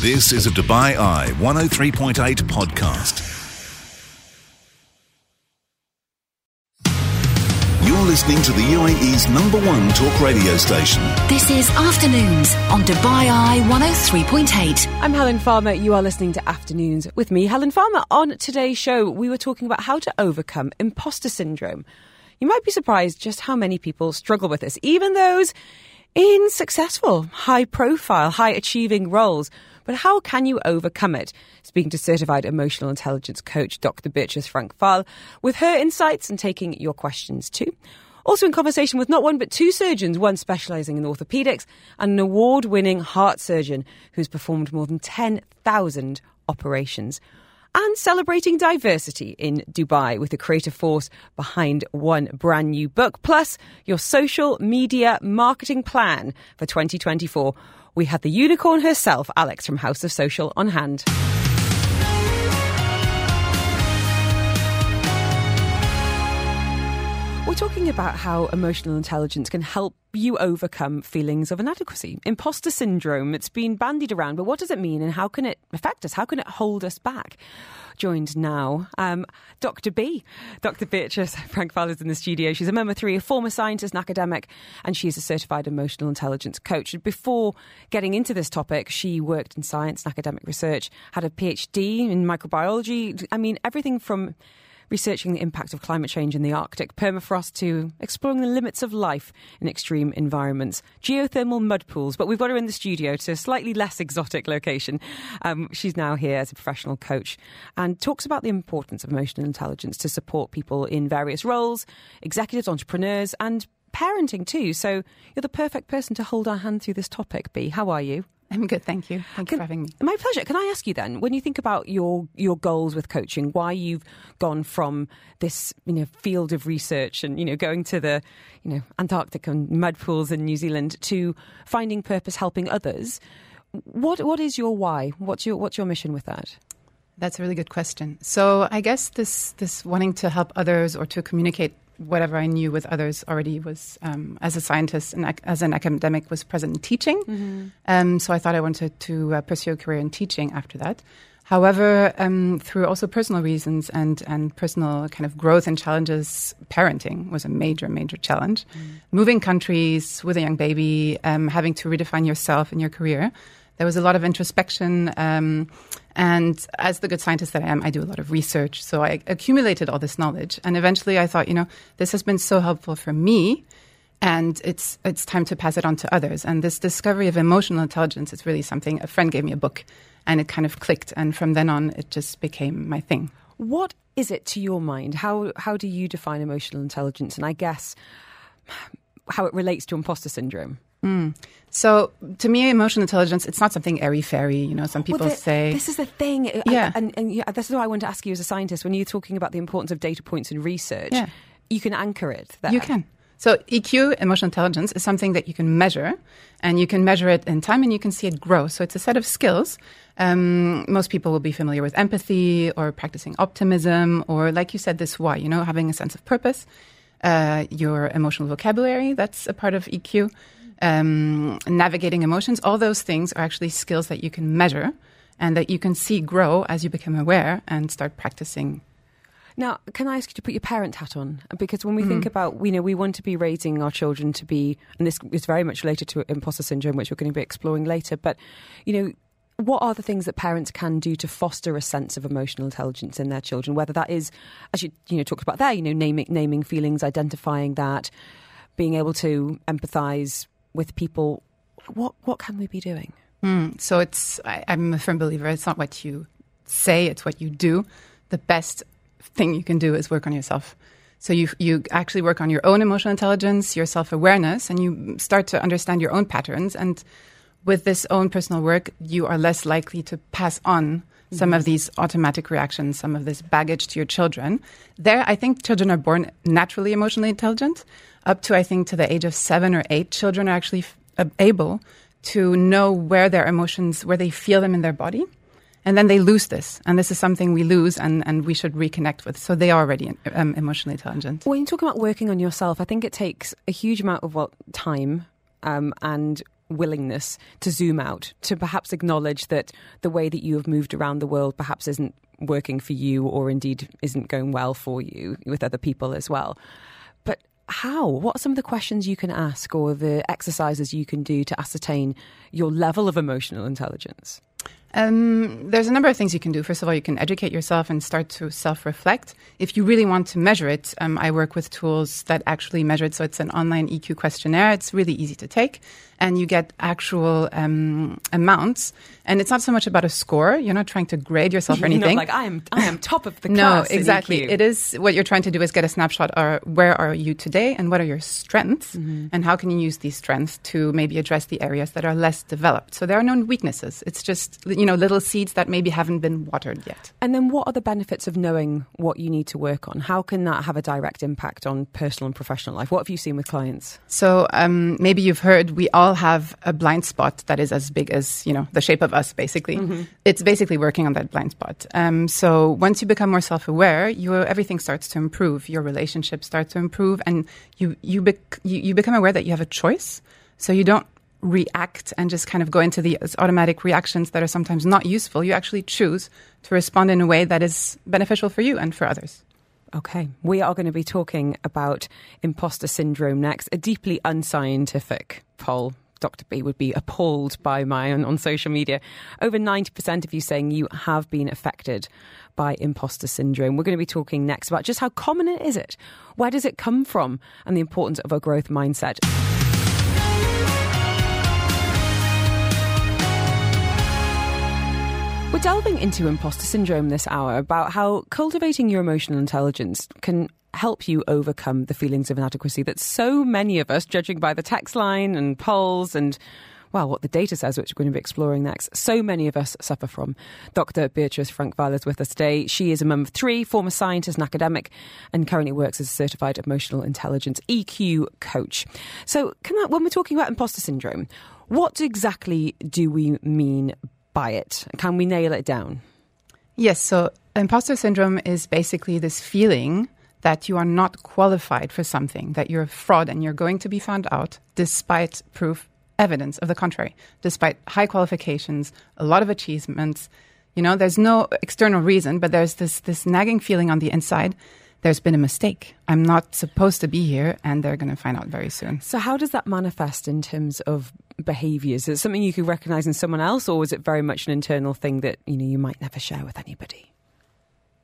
This is a Dubai Eye 103.8 podcast. You're listening to the UAE's number one talk radio station. This is Afternoons on Dubai Eye 103.8. I'm Helen Farmer. You are listening to Afternoons with me, Helen Farmer. On today's show, we were talking about how to overcome imposter syndrome. You might be surprised just how many people struggle with this, even those in successful, high profile, high achieving roles. But how can you overcome it? Speaking to certified emotional intelligence coach Dr. Beatrice Frank-Fahle with her insights and taking your questions too. Also in conversation with not one but two surgeons, one specialising in orthopaedics and an award winning heart surgeon who's performed more than 10,000 operations. And celebrating diversity in Dubai with the creative force behind one brand new book, plus your social media marketing plan for 2024 we had the unicorn herself, Alex from House of Social, on hand. We're talking about how emotional intelligence can help you overcome feelings of inadequacy. Imposter syndrome, it's been bandied around, but what does it mean and how can it affect us? How can it hold us back? Joined now, um, Dr. B, Dr. Beatrice Frank-Fahle's in the studio. She's a member three, a former scientist and academic, and she's a certified emotional intelligence coach. Before getting into this topic, she worked in science and academic research, had a PhD in microbiology. I mean, everything from researching the impact of climate change in the Arctic, permafrost to exploring the limits of life in extreme environments, geothermal mud pools. But we've got her in the studio to a slightly less exotic location. Um, she's now here as a professional coach and talks about the importance of emotional intelligence to support people in various roles, executives, entrepreneurs, and parenting too. So you're the perfect person to hold our hand through this topic, B. How are you? I'm good, thank you. Thank Can, you for having me. My pleasure. Can I ask you then, when you think about your your goals with coaching, why you've gone from this you know field of research and you know going to the you know Antarctic and mud pools in New Zealand to finding purpose, helping others? What what is your why? What's your what's your mission with that? That's a really good question. So I guess this this wanting to help others or to communicate whatever I knew with others already was, um, as a scientist and ac- as an academic, was present in teaching. Mm-hmm. Um, so I thought I wanted to uh, pursue a career in teaching after that. However, um, through also personal reasons and, and personal kind of growth and challenges, parenting was a major, major challenge. Mm. Moving countries with a young baby, um, having to redefine yourself and your career. There was a lot of introspection. Um, and as the good scientist that I am, I do a lot of research. So I accumulated all this knowledge. And eventually I thought, you know, this has been so helpful for me. And it's, it's time to pass it on to others. And this discovery of emotional intelligence is really something. A friend gave me a book and it kind of clicked. And from then on, it just became my thing. What is it to your mind? How, how do you define emotional intelligence? And I guess how it relates to imposter syndrome? Mm. So, to me, emotional intelligence, it's not something airy fairy. You know, some people well, the, say. This is the thing. Yeah. And, and, yeah, this is why I want to ask you as a scientist when you're talking about the importance of data points in research, yeah. you can anchor it there. You can. So, EQ, emotional intelligence, is something that you can measure, and you can measure it in time and you can see it grow. So, it's a set of skills. Um, most people will be familiar with empathy or practicing optimism, or, like you said, this why, you know, having a sense of purpose. Uh, your emotional vocabulary, that's a part of EQ um, navigating emotions, all those things are actually skills that you can measure and that you can see grow as you become aware and start practicing. Now, can I ask you to put your parent hat on? Because when we mm. think about, you know, we want to be raising our children to be, and this is very much related to imposter syndrome, which we're going to be exploring later, but, you know, what are the things that parents can do to foster a sense of emotional intelligence in their children? Whether that is, as you you know talked about there, you know, naming naming feelings, identifying that, being able to empathise with people, what what can we be doing? Mm, so it's I, I'm a firm believer. It's not what you say; it's what you do. The best thing you can do is work on yourself. So you you actually work on your own emotional intelligence, your self awareness, and you start to understand your own patterns. And with this own personal work, you are less likely to pass on some of these automatic reactions, some of this baggage to your children. There, I think children are born naturally emotionally intelligent up to I think to the age of seven or eight, children are actually f- uh, able to know where their emotions, where they feel them in their body. And then they lose this. And this is something we lose and, and we should reconnect with. So they are already um, emotionally intelligent. When you talk about working on yourself, I think it takes a huge amount of what time um, and willingness to zoom out, to perhaps acknowledge that the way that you have moved around the world perhaps isn't working for you or indeed isn't going well for you with other people as well. But how? What are some of the questions you can ask or the exercises you can do to ascertain your level of emotional intelligence? Um, there's a number of things you can do. First of all, you can educate yourself and start to self reflect. If you really want to measure it, um, I work with tools that actually measure it. So it's an online EQ questionnaire. It's really easy to take, and you get actual um, amounts. And it's not so much about a score. You're not trying to grade yourself or anything. like I am, I am top of the no, class. in exactly. It is what you're trying to do is get a snapshot. Or where are you today, and what are your strengths, Mm-hmm. and how can you use these strengths to maybe address the areas that are less developed. So there are no weaknesses. It's just you know little seeds that maybe haven't been watered yet. And then, what are the benefits of knowing what you need to work on? How can that have a direct impact on personal and professional life? What have you seen with clients? So um, maybe you've heard we all have a blind spot that is as big as you know the shape of us. Basically, it's basically working on that blind spot. Um, so once you become more self-aware, you everything starts to improve. Your relationships start to improve, and you you, bec- you you become aware that you have a choice. So you don't react and just kind of go into the automatic reactions that are sometimes not useful. You actually choose to respond in a way that is beneficial for you and for others. Okay, we are going to be talking about imposter syndrome next, a deeply unscientific poll. Dr. B would be appalled by mine on social media. Over 90% of you saying you have been affected by imposter syndrome. We're going to be talking next about just how common it is it? Where does it come from? And the importance of a growth mindset. Delving into imposter syndrome this hour about how cultivating your emotional intelligence can help you overcome the feelings of inadequacy that so many of us, judging by the text line and polls and well, what the data says, which we're going to be exploring next, so many of us suffer from. Dr. Beatrice Frank-Fahle is with us today. She is a mum of three, former scientist and academic, and currently works as a certified emotional intelligence EQ coach. So, can I, when we're talking about imposter syndrome, what exactly do we mean by it? Can we nail it down? Yes, so imposter syndrome is basically this feeling that you are not qualified for something, that you're a fraud and you're going to be found out despite proof, evidence of the contrary, despite high qualifications, a lot of achievements. You know, there's no external reason, but there's this, this nagging feeling on the inside. There's been a mistake. I'm not supposed to be here, and they're going to find out very soon. So, how does that manifest in terms of behaviours? Is it something you could recognise in someone else, or is it very much an internal thing that you know you might never share with anybody?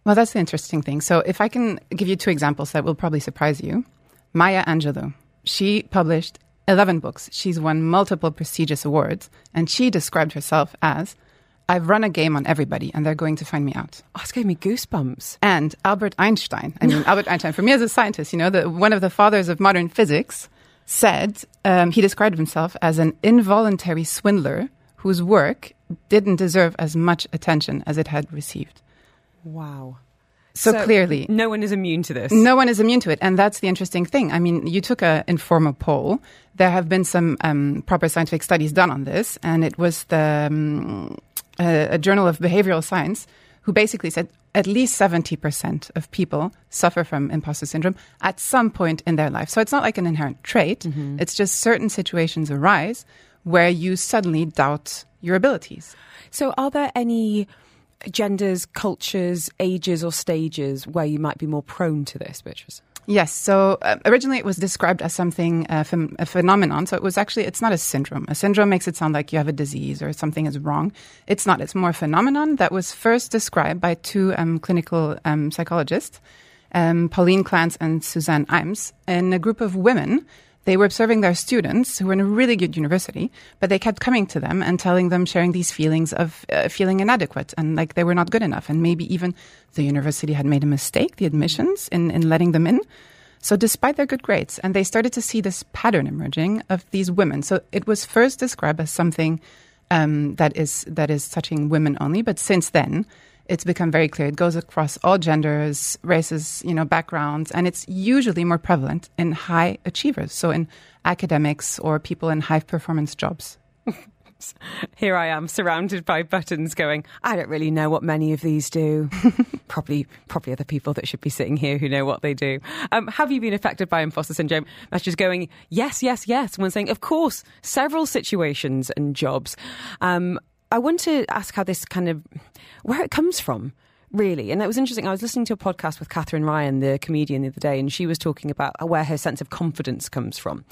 Well, that's the interesting thing. So, if I can give you two examples that will probably surprise you Maya Angelou, she published 11 books. She's won multiple prestigious awards, and she described herself as I've run a game on everybody, and they're going to find me out. Oh, it's gave me goosebumps. And Albert Einstein, I mean, Albert Einstein, for me as a scientist, you know, the, one of the fathers of modern physics, said um, he described himself as an involuntary swindler whose work didn't deserve as much attention as it had received. Wow. So, clearly, no one is immune to this. no one is immune to it, and that's the interesting thing. I mean, you took a informal poll. There have been some um, proper scientific studies done on this, and it was the um, a, a journal of behavioral science who basically said at least seventy percent of people suffer from imposter syndrome at some point in their life. So it's not like an inherent trait; mm-hmm. it's just certain situations arise where you suddenly doubt your abilities. So, are there any genders, cultures, ages, or stages where you might be more prone to this, Beatrice? Yes. So uh, originally it was described as something, uh, phem- a phenomenon. So it was actually, it's not a syndrome. A syndrome makes it sound like you have a disease or something is wrong. It's not. It's more a phenomenon that was first described by two um, clinical um, psychologists, um, Pauline Clance and Suzanne Imes, in a group of women. They were observing their students who were in a really good university, but they kept coming to them and telling them, sharing these feelings of uh, feeling inadequate and like they were not good enough. And maybe even the university had made a mistake, the admissions, in, in letting them in. So, despite their good grades, and they started to see this pattern emerging of these women. So, it was first described as something um, that is that is touching women only, but since then, it's become very clear. It goes across all genders, races, you know, backgrounds, and it's usually more prevalent in high achievers. So, in academics or people in high performance jobs. here I am surrounded by buttons going, I don't really know what many of these do. probably, probably other people that should be sitting here who know what they do. Um, have you been affected by imposter syndrome? That's just going, yes, yes, yes. One saying, of course, several situations and jobs. Um, I want to ask how this kind of, where it comes from really. And that was interesting. I was listening to a podcast with Katherine Ryan, the comedian, the other day, and she was talking about where her sense of confidence comes from.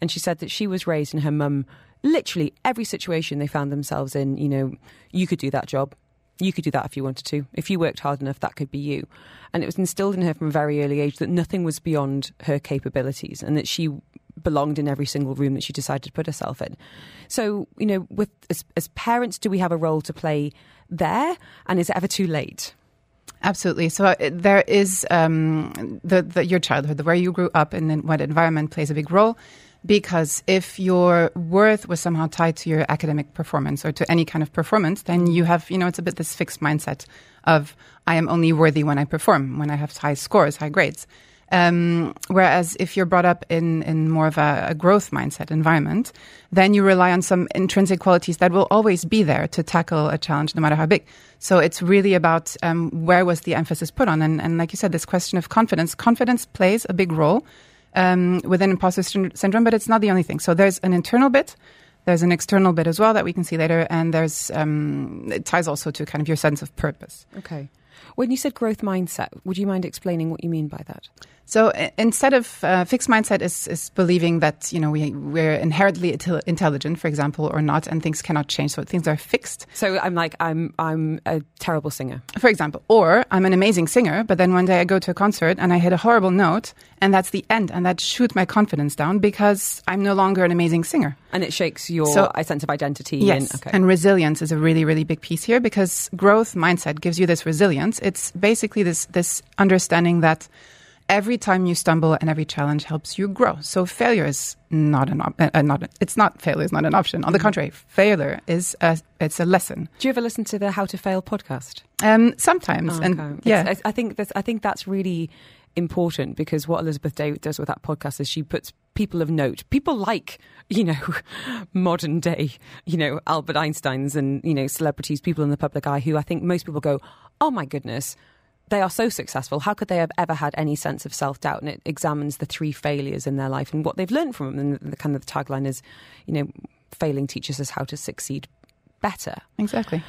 And she said that she was raised in her mum, literally every situation they found themselves in, you know, you could do that job. You could do that if you wanted to. If you worked hard enough, that could be you. And it was instilled in her from a very early age that nothing was beyond her capabilities and that she belonged in every single room that she decided to put herself in. So, you know, with as, as parents, do we have a role to play there? And is it ever too late? Absolutely. So uh, there is um, the, the, your childhood, the where you grew up, and then what environment plays a big role. Because if your worth was somehow tied to your academic performance or to any kind of performance, then you have, you know, it's a bit this fixed mindset of I am only worthy when I perform, when I have high scores, high grades. Um, whereas if you're brought up in, in more of a, a, growth mindset environment, then you rely on some intrinsic qualities that will always be there to tackle a challenge, no matter how big. So it's really about um, where was the emphasis put on. And, and like you said, this question of confidence, confidence plays a big role um, within imposter syndrome, but it's not the only thing. So there's an internal bit. There's an external bit as well that we can see later, and there's um, it ties also to kind of your sense of purpose. Okay. When you said growth mindset, would you mind explaining what you mean by that? So instead of uh, fixed mindset is, is believing that you know we we're inherently intelligent, for example, or not, and things cannot change. So things are fixed. So I'm like I'm I'm a terrible singer, for example, or I'm an amazing singer, but then one day I go to a concert and I hit a horrible note, and that's the end, and that shoots my confidence down because I'm no longer an amazing singer, and it shakes your so, sense of identity. Yes, and, okay. and resilience is a really really big piece here because growth mindset gives you this resilience. It's basically this this understanding that every time you stumble and every challenge helps you grow. So failure is not an op- uh, not it's not failure is not an option. On the mm-hmm. contrary, failure is a, it's a lesson. Do you ever listen to the How to Fail podcast? Um, sometimes, oh, okay. and yeah, it's, I think that's I think that's really important because what Elizabeth Day does with that podcast is she puts people of note, people like you know modern day, you know Albert Einstein's and you know celebrities, people in the public eye who I think most people go, oh my goodness they are so successful. How could they have ever had any sense of self doubt? And it examines the three failures in their life and what they've learned from them. And the kind of the tagline is, you know, failing teaches us how to succeed better. Exactly.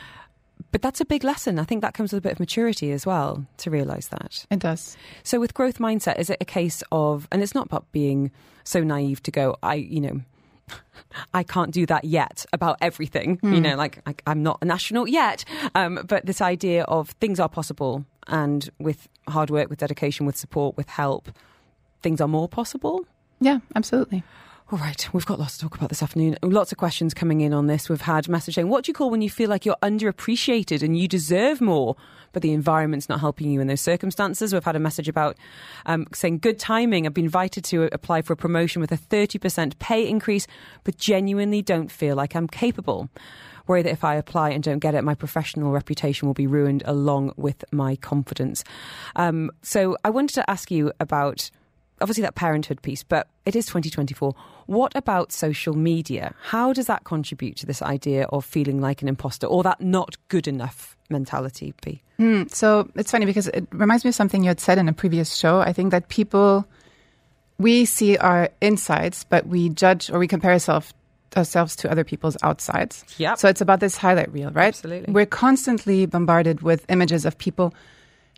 But that's a big lesson. I think that comes with a bit of maturity as well to realize that. It does. So with growth mindset, is it a case of, and it's not about being so naive to go, I, you know, I can't do that yet about everything. Mm. You hmm. know, like, like, I'm not an astronaut yet. Um, but this idea of things are possible and with hard work, with dedication, with support, with help, things are more possible. Yeah, absolutely. All right, we've got lots to talk about this afternoon. Lots of questions coming in on this. We've had message saying, "What do you call when you feel like you're underappreciated and you deserve more, but the environment's not helping you in those circumstances?" We've had a message about um, saying, "Good timing. I've been invited to apply for a promotion with a 30% pay increase, but genuinely don't feel like I'm capable." Worry that if I apply and don't get it, my professional reputation will be ruined along with my confidence. Um, so I wanted to ask you about obviously that parenthood piece, but it is 2024. What about social media? How does that contribute to this idea of feeling like an imposter or that not good enough mentality, P? Mm, so it's funny because it reminds me of something you had said in a previous show. I think that people, we see our insides, but we judge or we compare ourselves ourselves to other people's outsides. Yeah. So it's about this highlight reel, right? Absolutely. We're constantly bombarded with images of people,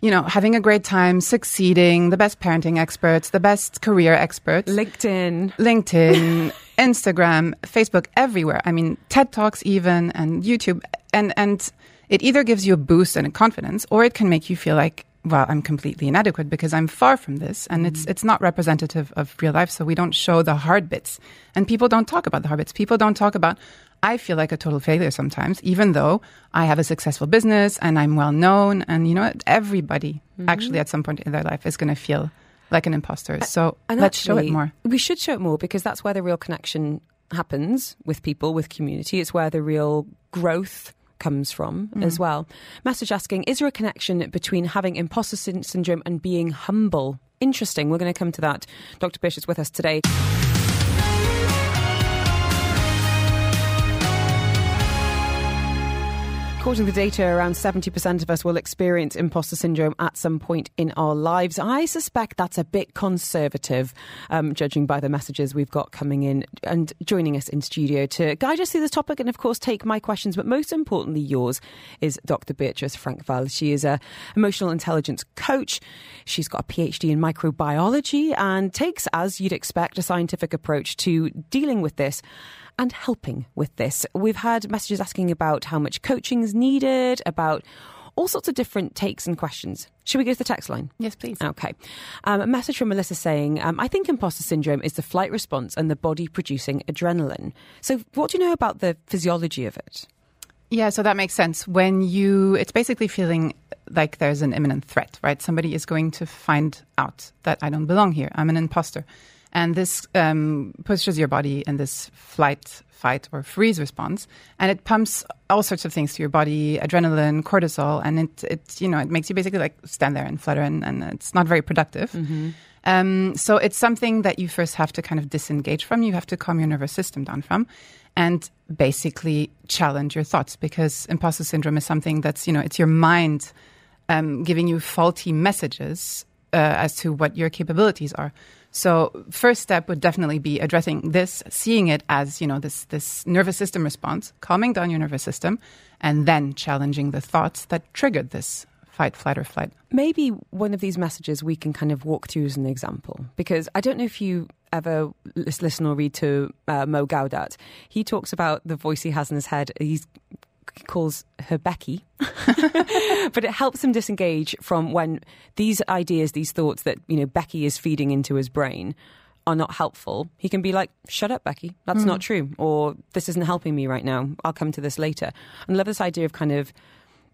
you know, having a great time, succeeding, the best parenting experts, the best career experts. LinkedIn. LinkedIn, Instagram, Facebook, everywhere. I mean, TED Talks even and YouTube. And and it either gives you a boost and a confidence or it can make you feel like well, I'm completely inadequate because I'm far from this, and mm-hmm. it's it's not representative of real life. So we don't show the hard bits, and people don't talk about the hard bits. People don't talk about. I feel like a total failure sometimes, even though I have a successful business and I'm well known, and you know everybody mm-hmm. actually at some point in their life is going to feel like an imposter. So and let's actually, show it more. We should show it more because that's where the real connection happens with people, with community. It's where the real growth comes from mm. as well. Message asking Is there a connection between having imposter syndrome and being humble? Interesting. We're going to come to that. Dr. Bish is with us today. According to the data, around 70% of us will experience imposter syndrome at some point in our lives. I suspect that's a bit conservative, um, judging by the messages we've got coming in and joining us in studio to guide us through this topic and, of course, take my questions, but most importantly, yours is Dr. Beatrice Frank-Fahle. She is a emotional intelligence coach. She's got a PhD in microbiology and takes, as you'd expect, a scientific approach to dealing with this and helping with this. We've had messages asking about how much coaching is needed, about all sorts of different takes and questions. Should we go to the text line? Yes, please. Okay. Um, a message from Melissa saying, um, I think imposter syndrome is the flight response and the body producing adrenaline. So, what do you know about the physiology of it? Yeah, so that makes sense. When you, it's basically feeling like there's an imminent threat, right? Somebody is going to find out that I don't belong here. I'm an imposter. And this um, pushes your body in this flight, fight, or freeze response, and it pumps all sorts of things to your body, adrenaline, cortisol, and it, it you know, it makes you basically like stand there and flutter, and, and it's not very productive. Mm-hmm. Um, so it's something that you first have to kind of disengage from. You have to calm your nervous system down from, and basically challenge your thoughts because imposter syndrome is something that's you know it's your mind um, giving you faulty messages uh, as to what your capabilities are. So first step would definitely be addressing this, seeing it as, you know, this this nervous system response, calming down your nervous system, and then challenging the thoughts that triggered this fight, flight, or flight. Maybe one of these messages we can kind of walk through as an example, because I don't know if you ever listen or read to uh, Mo Gawdat. He talks about the voice he has in his head. He's he calls her Becky, but it helps him disengage from when these ideas, these thoughts that you know Becky is feeding into his brain are not helpful. He can be like, "Shut up, Becky. That's mm. not true," or "This isn't helping me right now. I'll come to this later." And I love this idea of kind of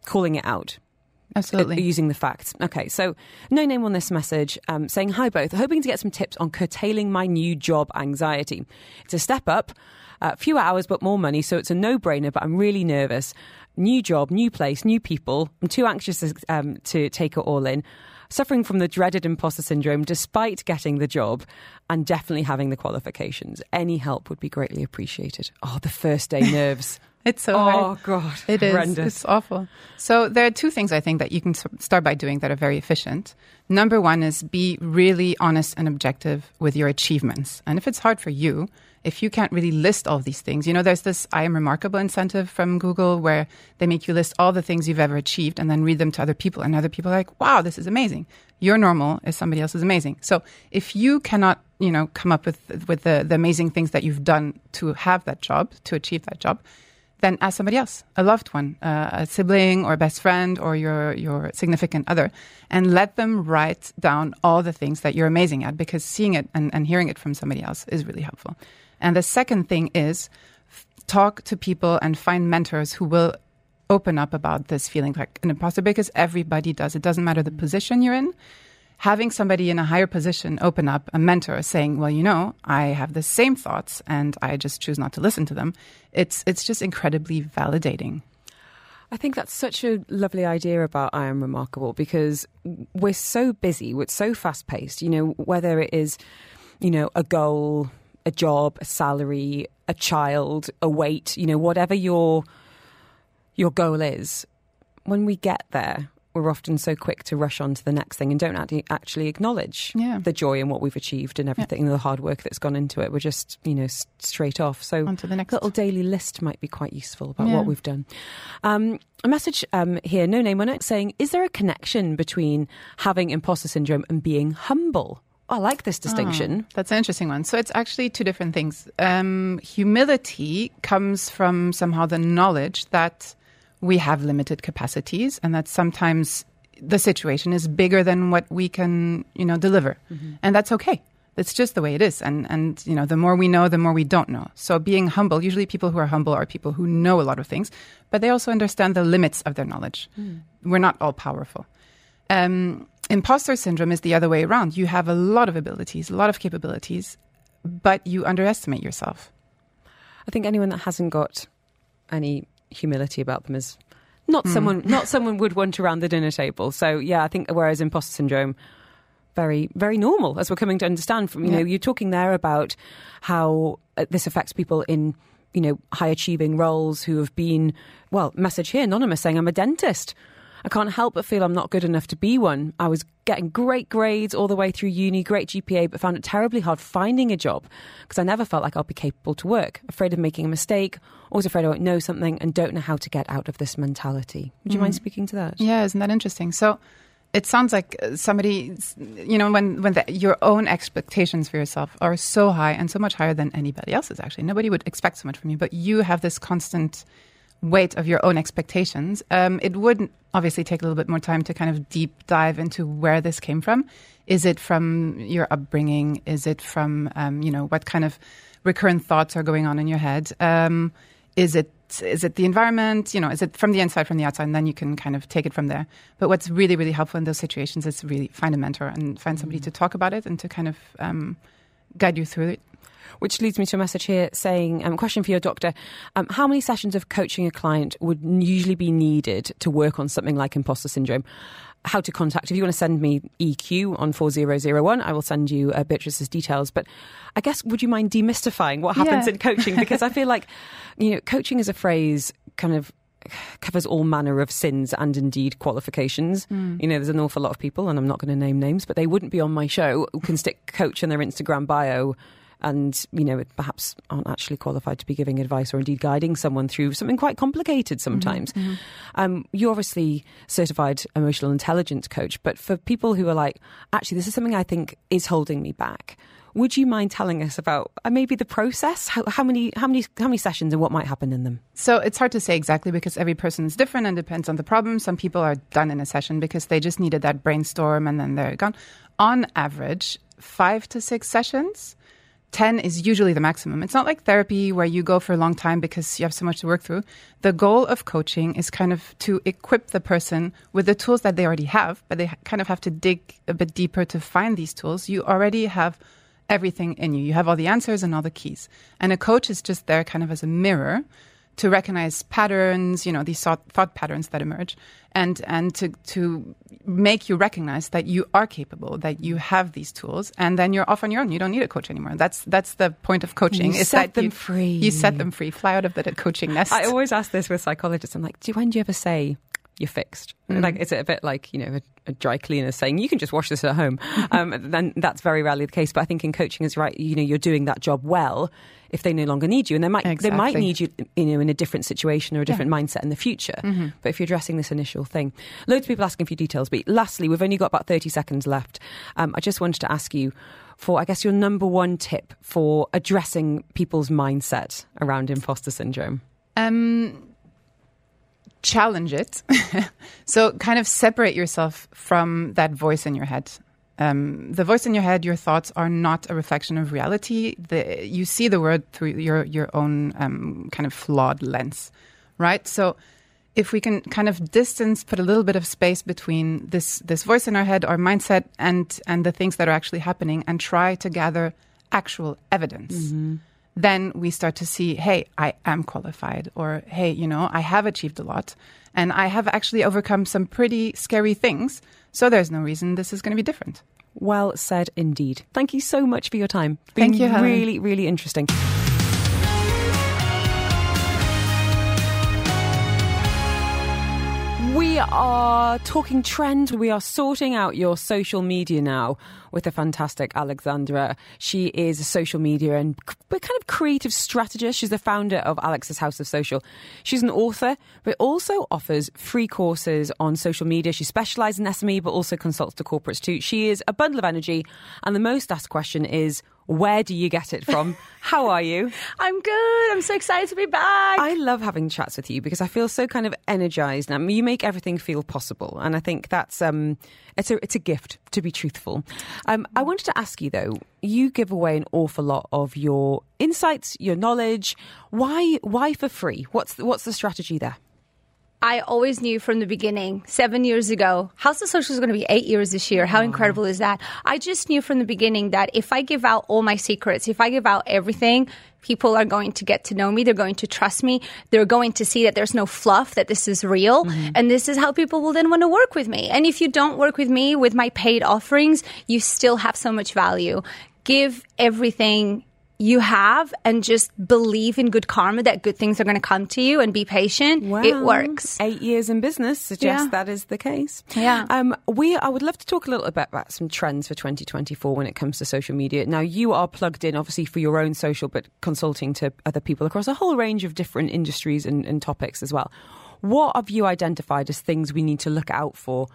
calling it out. Absolutely. Uh, using the facts. Okay, so no name on this message um, saying, Hi both, hoping to get some tips on curtailing my new job anxiety. It's a step up. Uh, fewer hours, but more money. So it's a no brainer, but I'm really nervous. New job, new place, new people. I'm too anxious to, um, to take it all in. Suffering from the dreaded imposter syndrome despite getting the job and definitely having the qualifications. Any help would be greatly appreciated. Oh, the first day nerves. It's so oh hard. god, it is. horrendous. It's awful. So there are two things I think that you can start by doing that are very efficient. Number one is be really honest and objective with your achievements, and if it's hard for you, if you can't really list all these things, you know, there's this I am remarkable incentive from Google where they make you list all the things you've ever achieved and then read them to other people. And other people are like, wow, this is amazing. Your normal is somebody else's amazing. So if you cannot, you know, come up with, with the, the amazing things that you've done to have that job, to achieve that job, then ask somebody else, a loved one, uh, a sibling or a best friend or your, your significant other, and let them write down all the things that you're amazing at because seeing it and, and hearing it from somebody else is really helpful. And the second thing is f- talk to people and find mentors who will open up about this feeling like an imposter because everybody does. It doesn't matter the position you're in. Having somebody in a higher position open up, a mentor saying, "Well, you know, I have the same thoughts and I just choose not to listen to them." It's it's just incredibly validating. I think that's such a lovely idea about I am remarkable because we're so busy, we're so fast paced, you know, whether it is, you know, a goal, a job, a salary, a child, a weight, you know, whatever your your goal is, when we get there, we're often so quick to rush on to the next thing and don't actually acknowledge yeah. the joy in what we've achieved and everything, yeah. the hard work that's gone into it. We're just, you know, straight off. So, on to the next little daily list might be quite useful about yeah. what we've done. Um, a message um, here, no name on it, saying, "Is there a connection between having imposter syndrome and being humble?" I like this distinction. Oh, that's an interesting one. So it's actually two different things. Um, humility comes from somehow the knowledge that we have limited capacities and that sometimes the situation is bigger than what we can, you know, deliver. Mm-hmm. And that's okay. It's just the way it is. And, and, you know, the more we know, the more we don't know. So being humble, usually people who are humble are people who know a lot of things, but they also understand the limits of their knowledge. Mm. We're not all powerful. Um, imposter syndrome is the other way around. You have a lot of abilities, a lot of capabilities, but you underestimate yourself. I think anyone that hasn't got any humility about them is not mm. someone not someone would want around the dinner table. So yeah, I think whereas imposter syndrome very very normal as we're coming to understand from you yeah. know you're talking there about how uh, this affects people in you know, high achieving roles who have been, well, message here, anonymous saying, I'm a dentist. I can't help but feel I'm not good enough to be one. I was getting great grades all the way through uni, great GPA, but found it terribly hard finding a job because I never felt like I'll be capable to work. Afraid of making a mistake, always afraid I won't know something, and don't know how to get out of this mentality. Would you mind speaking to that? Yeah, isn't that interesting? So it sounds like uh, somebody, you know, when when the, your own expectations for yourself are so high and so much higher than anybody else's. Actually, nobody would expect so much from you, but you have this constant weight of your own expectations. Um, it would obviously take a little bit more time to kind of deep dive into where this came from. Is it from your upbringing? Is it from um, you know what kind of recurrent thoughts are going on in your head? Um, is it is it the environment? You know, is it from the inside, from the outside? And then you can kind of take it from there. But what's really, really helpful in those situations is really find a mentor and find somebody Mm. to talk about it and to kind of um, guide you through it. Which leads me to a message here saying, um, question for your doctor. Um, how many sessions of coaching a client would usually be needed to work on something like imposter syndrome? How to contact. If you want to send me EQ on 4001, I will send you uh, Beatrice's details. But I guess, would you mind demystifying what happens Yeah. in coaching? Because I feel like, you know, coaching is a phrase kind of covers all manner of sins and indeed qualifications. Hmm. You know, there's an awful lot of people, and I'm not going to name names, but they wouldn't be on my show who can stick coach in their Instagram bio and, you know, perhaps aren't actually qualified to be giving advice or indeed guiding someone through something quite complicated sometimes. Um, you're obviously certified emotional intelligence coach, but for people who are like, actually, this is something I think is holding me back. Would you mind telling us about uh, maybe the process? How, how many, how many, how many sessions and what might happen in them? So it's hard to say exactly because every person is different and depends on the problem. Some people are done in a session because they just needed that brainstorm and then they're gone. On average, five to six sessions. 10 is usually the maximum. It's not like therapy where you go for a long time because you have so much to work through. The goal of coaching is kind of to equip the person with the tools that they already have, but they kind of have to dig a bit deeper to find these tools. You already have everything in you. You have all the answers and all the keys. And a coach is just there kind of as a mirror to recognize patterns, you know, these thought, thought patterns that emerge, and and to to make you recognize that you are capable, that you have these tools, and then you're off on your own. You don't need a coach anymore. That's that's the point of coaching. You is set them you, free. You set them free. Fly out of the coaching nest. I always ask this with psychologists. I'm like, do when do you ever say you're fixed? Mm. Like, is it a bit like you know a, a dry cleaner saying you can just wash this at home? um, then that's very rarely the case. But I think in coaching is right. You know, you're doing that job well if they no longer need you, and they might they might need you, you know, in a different situation or a different mindset in the future. Mm-hmm. But if you're addressing this initial thing, loads of people asking for details. But lastly, we've only got about 30 seconds left. Um, I just wanted to ask you. For, I guess, your number one tip for addressing people's mindset around imposter syndrome. Um, challenge it. so, kind of separate yourself from that voice in your head. Um, the voice in your head, your thoughts are not a reflection of reality. The, you see the world through your your own um, kind of flawed lens, right? So, if we can kind of distance, put a little bit of space between this this voice in our head, our mindset, and and the things that are actually happening, and try to gather actual evidence then we start to see, hey, I am qualified, or hey, you know, I have achieved a lot, and I have actually overcome some pretty scary things. So there's no reason this is going to be different. Well said indeed. Thank you so much for your time. Thank you, Helen. Really, really interesting. We are talking trends. We are sorting out your social media now with the fantastic Alexandra. She is a social media and kind of creative strategist. She's the founder of Alex's House of Social. She's an author, but also offers free courses on social media. She specializes in SME, but also consults to corporates too. She is a bundle of energy. And the most asked question is, where do you get it from? How are you? I'm good. I'm so excited to be back. I love having chats with you because I feel so kind of energized. Now you make everything feel possible, and I think that's um, it's a it's a gift to be truthful. Um, I wanted to ask you though. You give away an awful lot of your insights, your knowledge. Why why for free? What's the, what's the strategy there? I always knew from the beginning, seven years ago, House of Social is going to be eight years this year. How incredible is that? I just knew from the beginning that if I give out all my secrets, if I give out everything, people are going to get to know me. They're going to trust me. They're going to see that there's no fluff, that this is real. Mm-hmm. And this is how people will then want to work with me. And if you don't work with me with my paid offerings, you still have so much value. Give everything you have and just believe in good karma that good things are going to come to you and be patient, it works. Eight years in business suggests Yeah. that is the case. Yeah. Um, we, I would love to talk a little bit about some trends for 2024 when it comes to social media. Now, you are plugged in, obviously, for your own social, but consulting to other people across a whole range of different industries and, and topics as well. What have you identified as things we need to look out for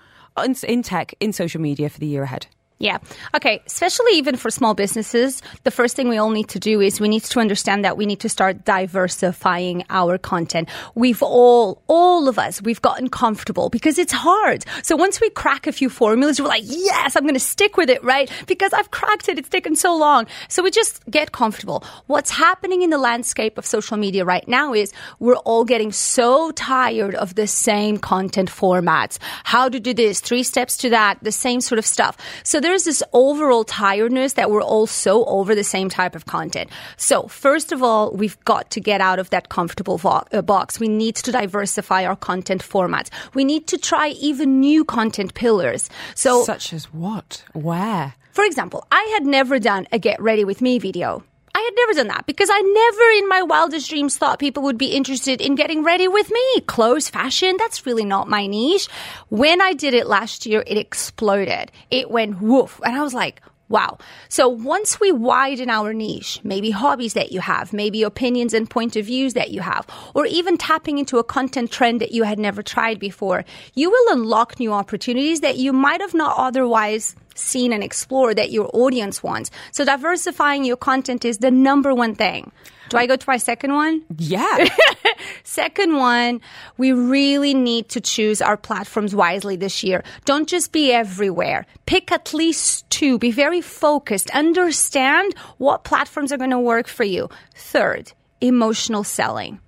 in, in tech, in social media for the year ahead? Yeah. Okay. Especially even for small businesses, the first thing we all need to do is we need to understand that we need to start diversifying our content. We've all, all of us, we've gotten comfortable because it's hard. So once we crack a few formulas, we're like, yes, I'm going to stick with it, right? Because I've cracked it. It's taken so long. So we just get comfortable. What's happening in the landscape of social media right now is we're all getting so tired of the same content formats. How to do this, three steps to that, the same sort of stuff. So there's this overall tiredness that we're all so over the same type of content. So first of all, we've got to get out of that comfortable vo- uh, box. We need to diversify our content formats. We need to try even new content pillars. So Such as what? Where? for example, I had never done a get ready with me video. I had never done that because I never in my wildest dreams thought people would be interested in getting ready with me. Clothes, fashion, that's really not my niche. When I did it last year, it exploded. It went woof. And I was like, Wow. So once we widen our niche, maybe hobbies that you have, maybe opinions and point of views that you have, or even tapping into a content trend that you had never tried before, you will unlock new opportunities that you might have not otherwise seen and explored that your audience wants. So diversifying your content is the number one thing. Do I go to my second one? Yeah. Second one, we really need to choose our platforms wisely this year. Don't just be everywhere. Pick at least two. Be very focused. Understand what platforms are going to work for you. Third, emotional selling.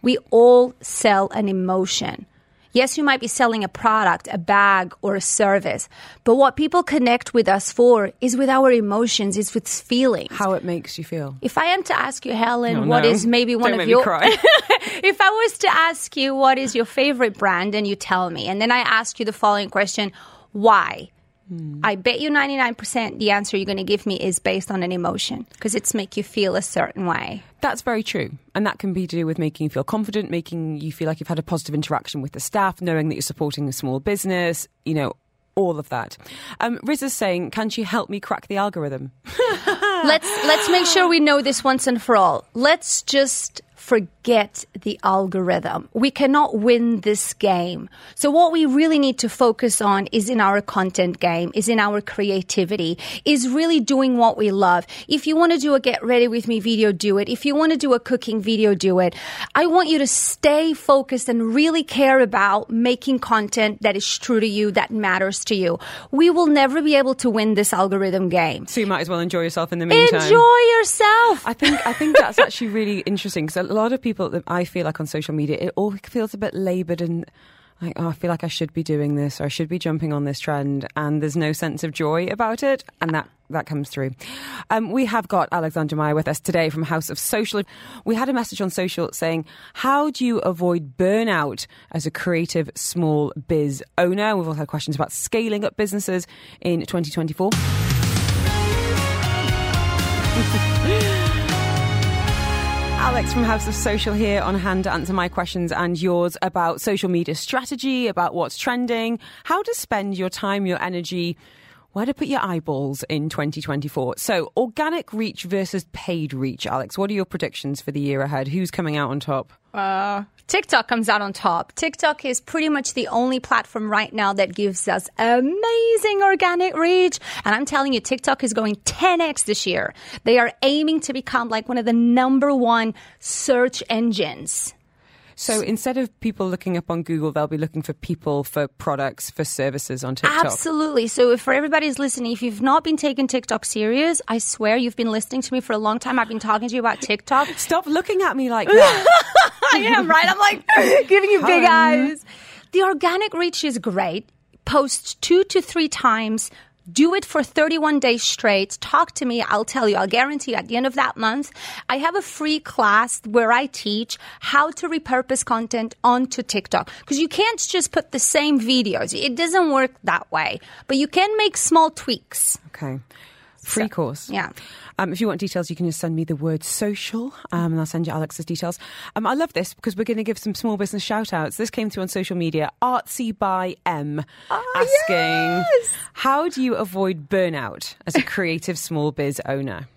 We all sell an emotion. Yes, you might be selling a product, a bag, or a service, but what people connect with us for is with our emotions, is with feelings. How it makes you feel. If I am to ask you, Helen, Oh, what no. is maybe one Don't of make me your cry. if I was to ask you what is your favorite brand and you tell me, and then I ask you the following question, why? Hmm. I bet you 99% the answer you're going to give me is based on an emotion because it's make you feel a certain way. That's very true. And that can be to do with making you feel confident, making you feel like you've had a positive interaction with the staff, knowing that you're supporting a small business, you know, all of that. Um, Riz is saying, can she help me crack the algorithm? let's let's make sure we know this once and for all. Let's just forget the algorithm. We cannot win this game. So what we really need to focus on is in our content game, is in our creativity, is really doing what we love. If you want to do a get ready with me video, do it. If you want to do a cooking video, do it. I want you to stay focused and really care about making content that is true to you, that matters to you. We will never be able to win this algorithm game. So you might as well enjoy yourself in the meantime. Enjoy yourself. I think I think that's actually really interesting because a lot of people that I feel like on social media, it all feels a bit laboured and like, oh, I feel like I should be doing this or I should be jumping on this trend, and there's no sense of joy about it, and that. That comes through. Um, we have got Alexandra Maia with us today from House of Social. We had a message on social saying, How do you avoid burnout as a creative small biz owner? We've also had questions about scaling up businesses in 2024. Alex from House of Social here on hand to answer my questions and yours about social media strategy, about what's trending, how to spend your time, your energy, where to put your eyeballs in 2024. So, organic reach versus paid reach, Alex. What are your predictions for the year ahead? Who's coming out on top? Uh, TikTok comes out on top. TikTok is pretty much the only platform right now that gives us amazing organic reach. And I'm telling you, TikTok is going 10x this year. They are aiming to become like one of the number one search engines. So, instead of people looking up on Google, they'll be looking for people, for products, for services on TikTok. Absolutely. So, if for everybody who's listening, if you've not been taking TikTok serious, I swear you've been listening to me for a long time. I've been talking to you about TikTok. Stop looking at me like that. I am, right? I'm like giving you big Helen. eyes. The organic reach is great. Post two to three times. Do it for 31 days straight. Talk to me. I'll tell you. I'll guarantee you at the end of that month, I have a free class where I teach how to repurpose content onto TikTok. Because you can't just put the same videos. It doesn't work that way. But you can make small tweaks. Okay. Free So- course. Yeah. Um, if you want details, you can just send me the word social um, and I'll send you Alex's details. Um, I love this because we're going to give some small business shout outs. This came through on social media. Artsy by M asking, How do you avoid burnout as a creative small biz owner?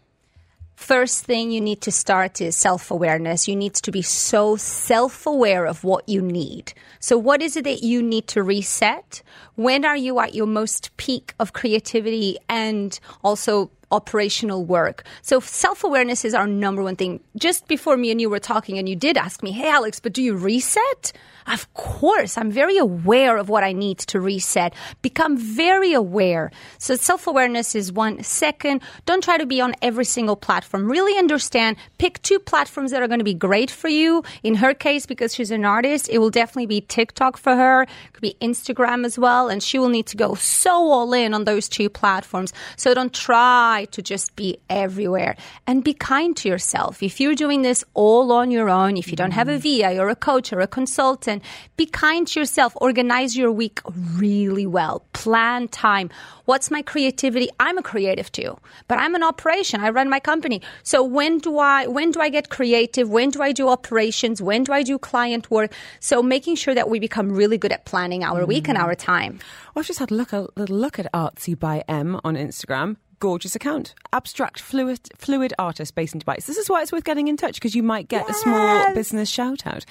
First thing you need to start is self awareness. You need to be so self aware of what you need. So, what is it that you need to reset? When are you at your most peak of creativity and also operational work? So, self awareness is our number one thing. Just before me and you were talking, and you did ask me, Hey, Alex, but do you reset? Of course, I'm very aware of what I need to reset. Become very aware. So self awareness is one. Second, don't try to be on every single platform. Really understand. Pick two platforms that are going to be great for you. In her case, because she's an artist, it will definitely be TikTok for her. It could be Instagram as well. And she will need to go so all in on those two platforms. So don't try to just be everywhere and be kind to yourself. If you're doing this all on your own, if you don't have a VA or a coach or a consultant, be kind to yourself. Organize your week really well. Plan time. What's my creativity? I'm a creative too, but I'm an operation. I run my company. So when do I, when do I get creative? When do I do operations? When do I do client work? So making sure that we become really good at planning our week and mm. our time. Well, I've just had a look, a little look at Artsy by M on Instagram. Gorgeous account. Abstract, fluid, fluid artist based in Dubai. So this is why it's worth getting in touch because you might get a small business shout out.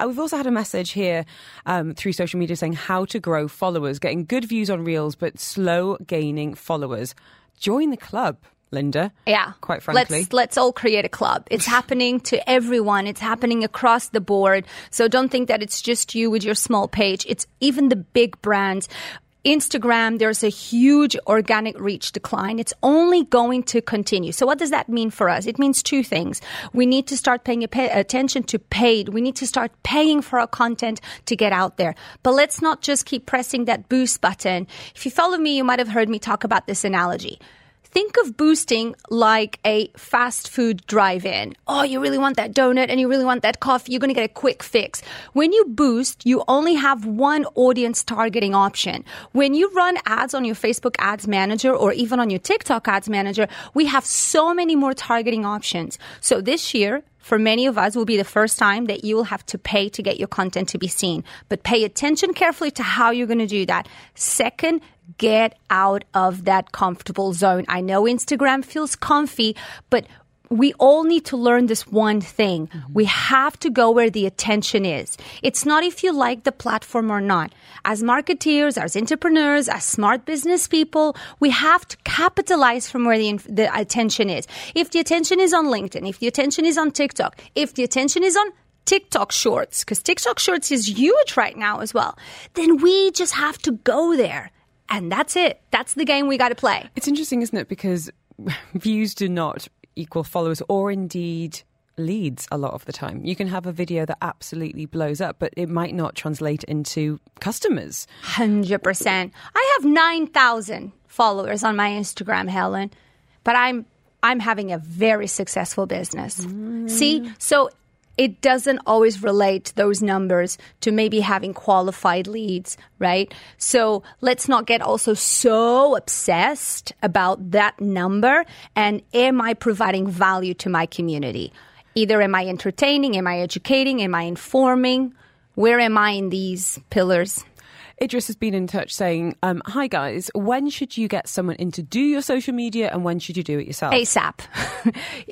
Uh, we've also had a message here um, through social media saying how to grow followers, getting good views on reels, but slow gaining followers. Join the club, Linda. Yeah. Quite frankly. Let's let's all create a club. It's happening to everyone. It's happening across the board. So don't think that it's just you with your small page. It's even the big brands. Instagram, there's a huge organic reach decline. It's only going to continue. So what does that mean for us? It means two things. We need to start paying attention to paid. We need to start paying for our content to get out there. But let's not just keep pressing that boost button. If you follow me, you might have heard me talk about this analogy think of boosting like a fast food drive in. Oh, you really want that donut and you really want that coffee. You're going to get a quick fix. When you boost, you only have one audience targeting option. When you run ads on your Facebook ads manager or even on your TikTok ads manager, we have so many more targeting options. So this year, for many of us will be the first time that you will have to pay to get your content to be seen. But pay attention carefully to how you're going to do that. Second, get out of that comfortable zone. I know Instagram feels comfy, but we all need to learn this one thing. Mm-hmm. We have to go where the attention is. It's not if you like the platform or not. As marketeers, as entrepreneurs, as smart business people, we have to capitalize from where the, the attention is. If the attention is on LinkedIn, if the attention is on TikTok, if the attention is on TikTok shorts, because TikTok shorts is huge right now as well, then we just have to go there. And that's it. That's the game we got to play. It's interesting, isn't it? Because views do not equal followers or indeed leads a lot of the time. You can have a video that absolutely blows up, but it might not translate into customers. 100%. I have 9,000 followers on my Instagram, Helen, but I'm I'm having a very successful business. See? So it doesn't always relate those numbers to maybe having qualified leads, right? So let's not get also so obsessed about that number and am I providing value to my community? Either am I entertaining, am I educating, am I informing? Where am I in these pillars? Idris has been in touch saying, um, Hi guys, when should you get someone in to do your social media and when should you do it yourself? ASAP.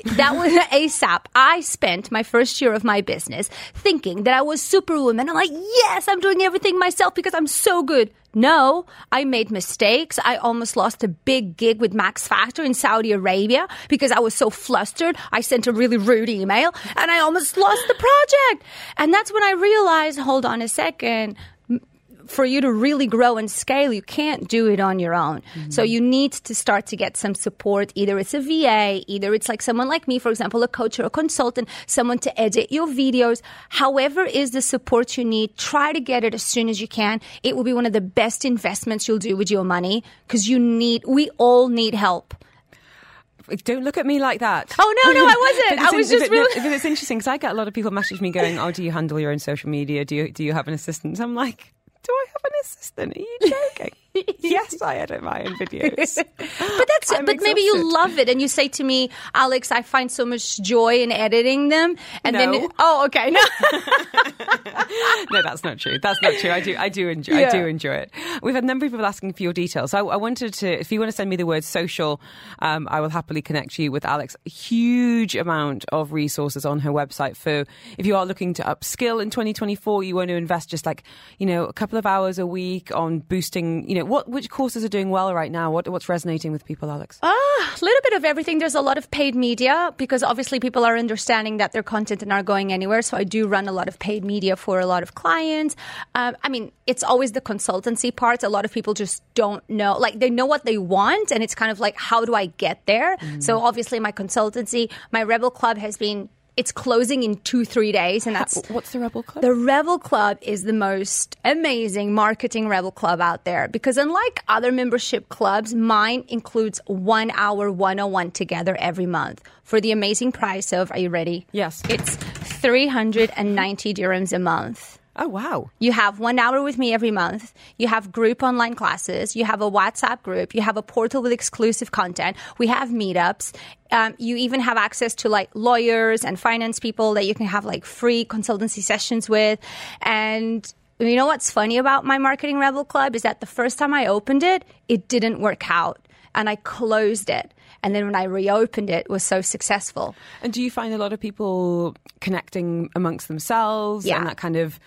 that was ASAP. I spent my first year of my business thinking that I was superwoman. I'm like, yes, I'm doing everything myself because I'm so good. No, I made mistakes. I almost lost a big gig with Max Factor in Saudi Arabia because I was so flustered. I sent a really rude email and I almost lost the project. And that's when I realized, hold on a second for you to really grow and scale, you can't do it on your own. Mm-hmm. So you need to start to get some support. Either it's a VA, either it's like someone like me, for example, a coach or a consultant, someone to edit your videos. However is the support you need, try to get it as soon as you can. It will be one of the best investments you'll do with your money because you need, we all need help. Don't look at me like that. Oh, no, no, I wasn't. I was just but- really- but it's interesting because I get a lot of people message me going, "Oh, do you handle your own social media? Do you do you have an assistant?" I'm like, "Do I have an assistant? Are you joking?" yes, I edit my own videos. But that's I'm but maybe you love it and you say to me, Alex, I find so much joy in editing them. And then No. it- oh okay. No. no, that's not true. That's not true. I do, I do enjoy, I do enjoy it. We've had a number of people asking for your details. So I, I wanted to, if you want to send me the word social, um, I will happily connect you with Alex. A huge amount of resources on her website for if you are looking to upskill in 2024. You want to invest just like you know a couple of hours a week on boosting. You know what which courses are doing well right now. What what's resonating with people, Alex? Ah, a little bit of everything. There's a lot of paid media because obviously people are understanding that their content is not going anywhere. So I do run a lot of paid media for a lot of clients. Um, I mean, it's always the consultancy part. A lot of people just don't know. Like they know what they want, and it's kind of like, how do I get there? So obviously, my consultancy, my Rebel Club has been. It's closing in two, three days, and that's What's the Rebel Club? the Rebel Club is the most amazing marketing Rebel Club out there because, unlike other membership clubs, mine includes one hour 101 together every month for the amazing price of, are you ready? Yes. It's 390 dirhams a month. Oh wow. You have one hour with me every month. You have group online classes. You have a WhatsApp group. You have a portal with exclusive content. We have meetups. Um, you even have access to like lawyers and finance people that you can have like free consultancy sessions with. And you know what's funny about my Marketing Rebel Club is that the first time I opened it, it didn't work out and I closed it. And then when I reopened it, it was so successful. And do you find a lot of people connecting amongst themselves Yeah. and that kind of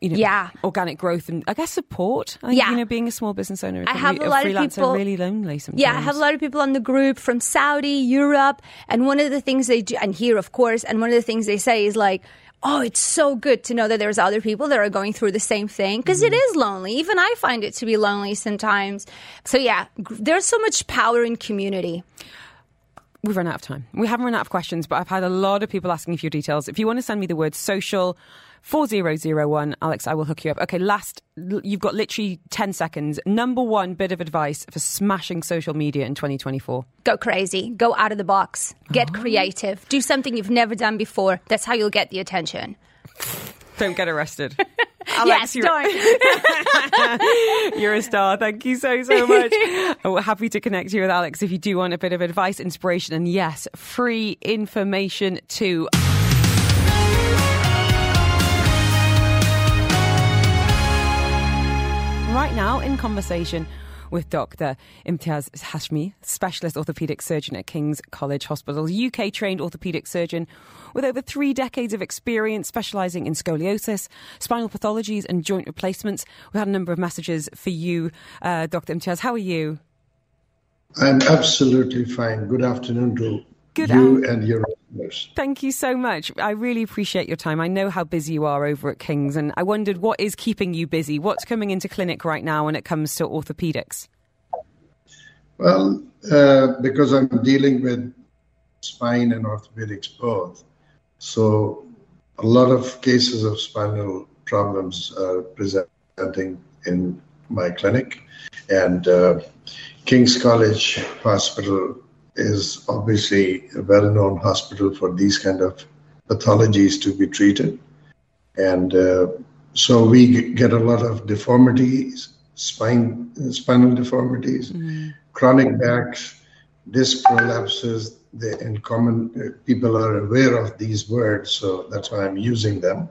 you know Yeah. organic growth and I guess support? I think, Yeah. you know, being a small business owner, I have be- a lot of people- really lonely sometimes. Yeah, I have a lot of people on the group from Saudi, Europe, and one of the things they do, and here, of course, and one of the things they say is like, oh, it's so good to know that there's other people that are going through the same thing because mm-hmm. is lonely. Even I find it to be lonely sometimes. So yeah, there's so much power in community. We've run out of time. We haven't run out of questions, but I've had a lot of people asking for your details. If you want to send me the word social, 4001, Alex, I will hook you up. Okay, last, you've got literally 10 seconds. Number one bit of advice for smashing social media in 2024. Go crazy, go out of the box, get creative, do something you've never done before. That's how you'll get the attention. Don't get arrested. yes, you're, don't. you're a star. Thank you so, so much. Oh, We're happy to connect you with Alex if you do want a bit of advice, inspiration, and yes, free information too. Right now, in conversation with Dr. Imtiaz Hashmi, specialist orthopaedic surgeon at King's College Hospital, UK trained orthopaedic surgeon with over three decades of experience specialising in scoliosis, spinal pathologies, and joint replacements. We had a number of messages for you, uh, Dr. Imtiaz. How are you? I'm absolutely fine. Good afternoon to Good you and your listeners. Thank you so much. I really appreciate your time. I know how busy you are over at King's, and I wondered what is keeping you busy? What's coming into clinic right now when it comes to orthopaedics? Well, uh, because I'm dealing with spine and orthopedics both, so a lot of cases of spinal problems are presenting in my clinic, and uh, King's College Hospital is obviously a well-known hospital for these kind of pathologies to be treated, and uh, so we get a lot of deformities, spine spinal deformities, chronic backs, disc prolapses. They, in common, uh, people are aware of these words, so that's why I'm using them.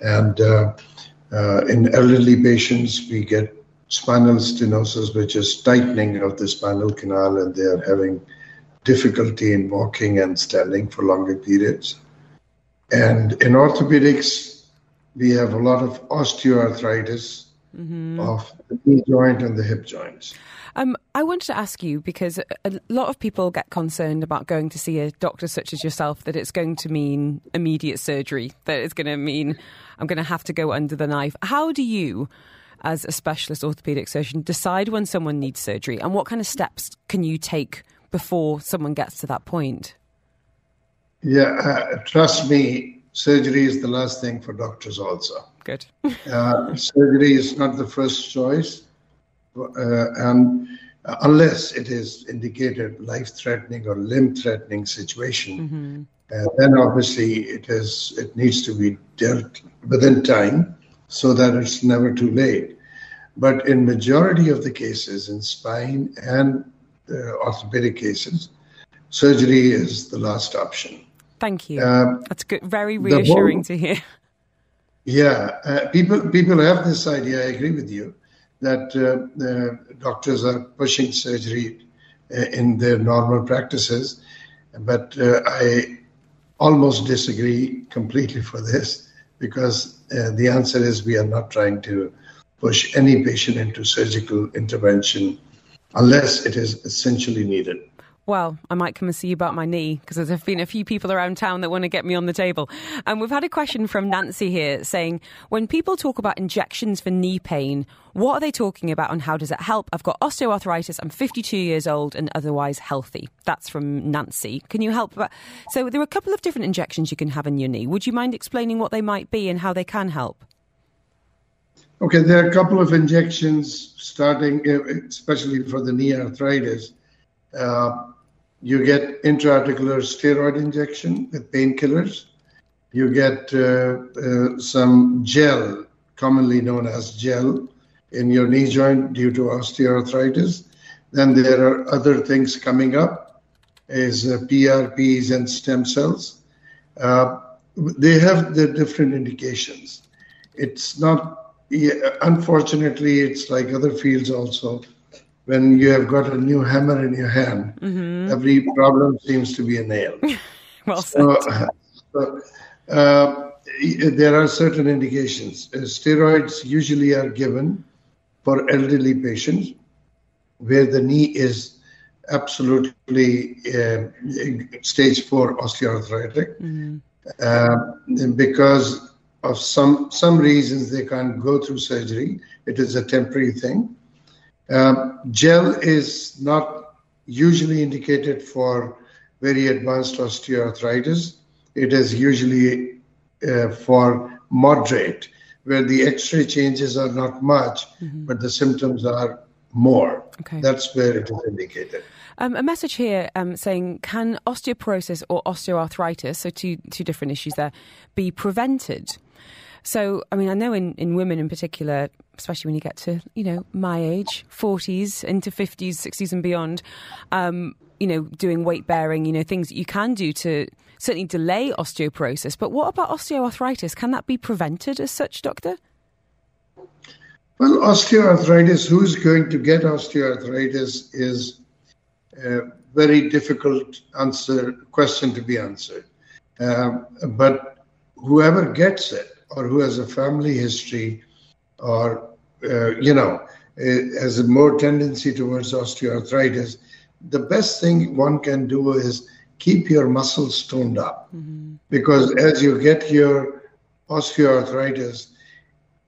And uh, uh, in elderly patients, we get spinal stenosis, which is tightening of the spinal canal, and they are having difficulty in walking and standing for longer periods. And in orthopedics, we have a lot of osteoarthritis of the knee joint and the hip joints. Um, I wanted to ask you because a lot of people get concerned about going to see a doctor such as yourself that it's going to mean immediate surgery, that it's going to mean I'm going to have to go under the knife. How do you, as a specialist orthopedic surgeon, decide when someone needs surgery and what kind of steps can you take before someone gets to that point? Yeah, uh, trust me, surgery is the last thing for doctors also. Good. Uh, surgery is not the first choice, uh, and uh, unless it is indicated life-threatening or limb-threatening situation, uh, then obviously it is it needs to be dealt within time so that it's never too late. But in majority of the cases, in spine and orthopedic cases, surgery is the last option. Thank you. Um, That's good. Very reassuring whole, to hear. Yeah, uh, people people have this idea. I agree with you that uh, doctors are pushing surgery uh, in their normal practices, but uh, I almost disagree completely for this because uh, the answer is we are not trying to push any patient into surgical intervention unless it is essentially needed well, I might come and see you about my knee because there's been a few people around town that want to get me on the table. And we've had a question from Nancy here saying, when people talk about injections for knee pain, what are they talking about and how does it help? I've got osteoarthritis, I'm 52 years old and otherwise healthy. That's from Nancy. Can you help? So there are a couple of different injections you can have in your knee. Would you mind explaining what they might be and how they can help? Okay, there are a couple of injections starting, especially for the knee arthritis. Uh, you get intraarticular steroid injection with painkillers. You get uh, uh, some gel, commonly known as gel, in your knee joint due to osteoarthritis. Then there are other things coming up, is uh, PRPs and stem cells. Uh, they have the different indications. It's not, unfortunately, it's like other fields also when you have got a new hammer in your hand, mm-hmm. every problem seems to be a nail. well so, so uh, there are certain indications. Uh, steroids usually are given for elderly patients where the knee is absolutely uh, stage four osteoarthritic. Mm-hmm. Uh, because of some some reasons they can't go through surgery. It is a temporary thing um, gel is not usually indicated for very advanced osteoarthritis. It is usually uh, for moderate, where the X-ray changes are not much, mm-hmm. but the symptoms are more. Okay. That's where it is indicated. Um, a message here um, saying, can osteoporosis or osteoarthritis, so two two different issues there, be prevented? So, I mean, I know in, in women in particular, especially when you get to, you know, my age, 40s into 50s, 60s and beyond, um, you know, doing weight bearing, you know, things that you can do to certainly delay osteoporosis. But what about osteoarthritis? Can that be prevented as such, doctor? Well, osteoarthritis, who's going to get osteoarthritis is a very difficult answer question to be answered. Uh, but whoever gets it or who has a family history or, uh, you know, has a more tendency towards osteoarthritis, the best thing one can do is keep your muscles toned up. Mm-hmm. Because as you get your osteoarthritis,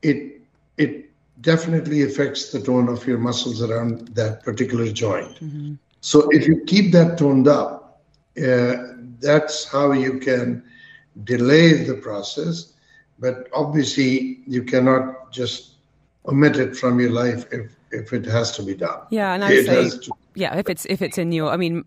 it, it definitely affects the tone of your muscles around that particular joint. Mm-hmm. So if you keep that toned up, uh, that's how you can delay the process but obviously, you cannot just omit it from your life if, if it has to be done. Yeah, and I say, to- yeah, if it's if it's in your, I mean,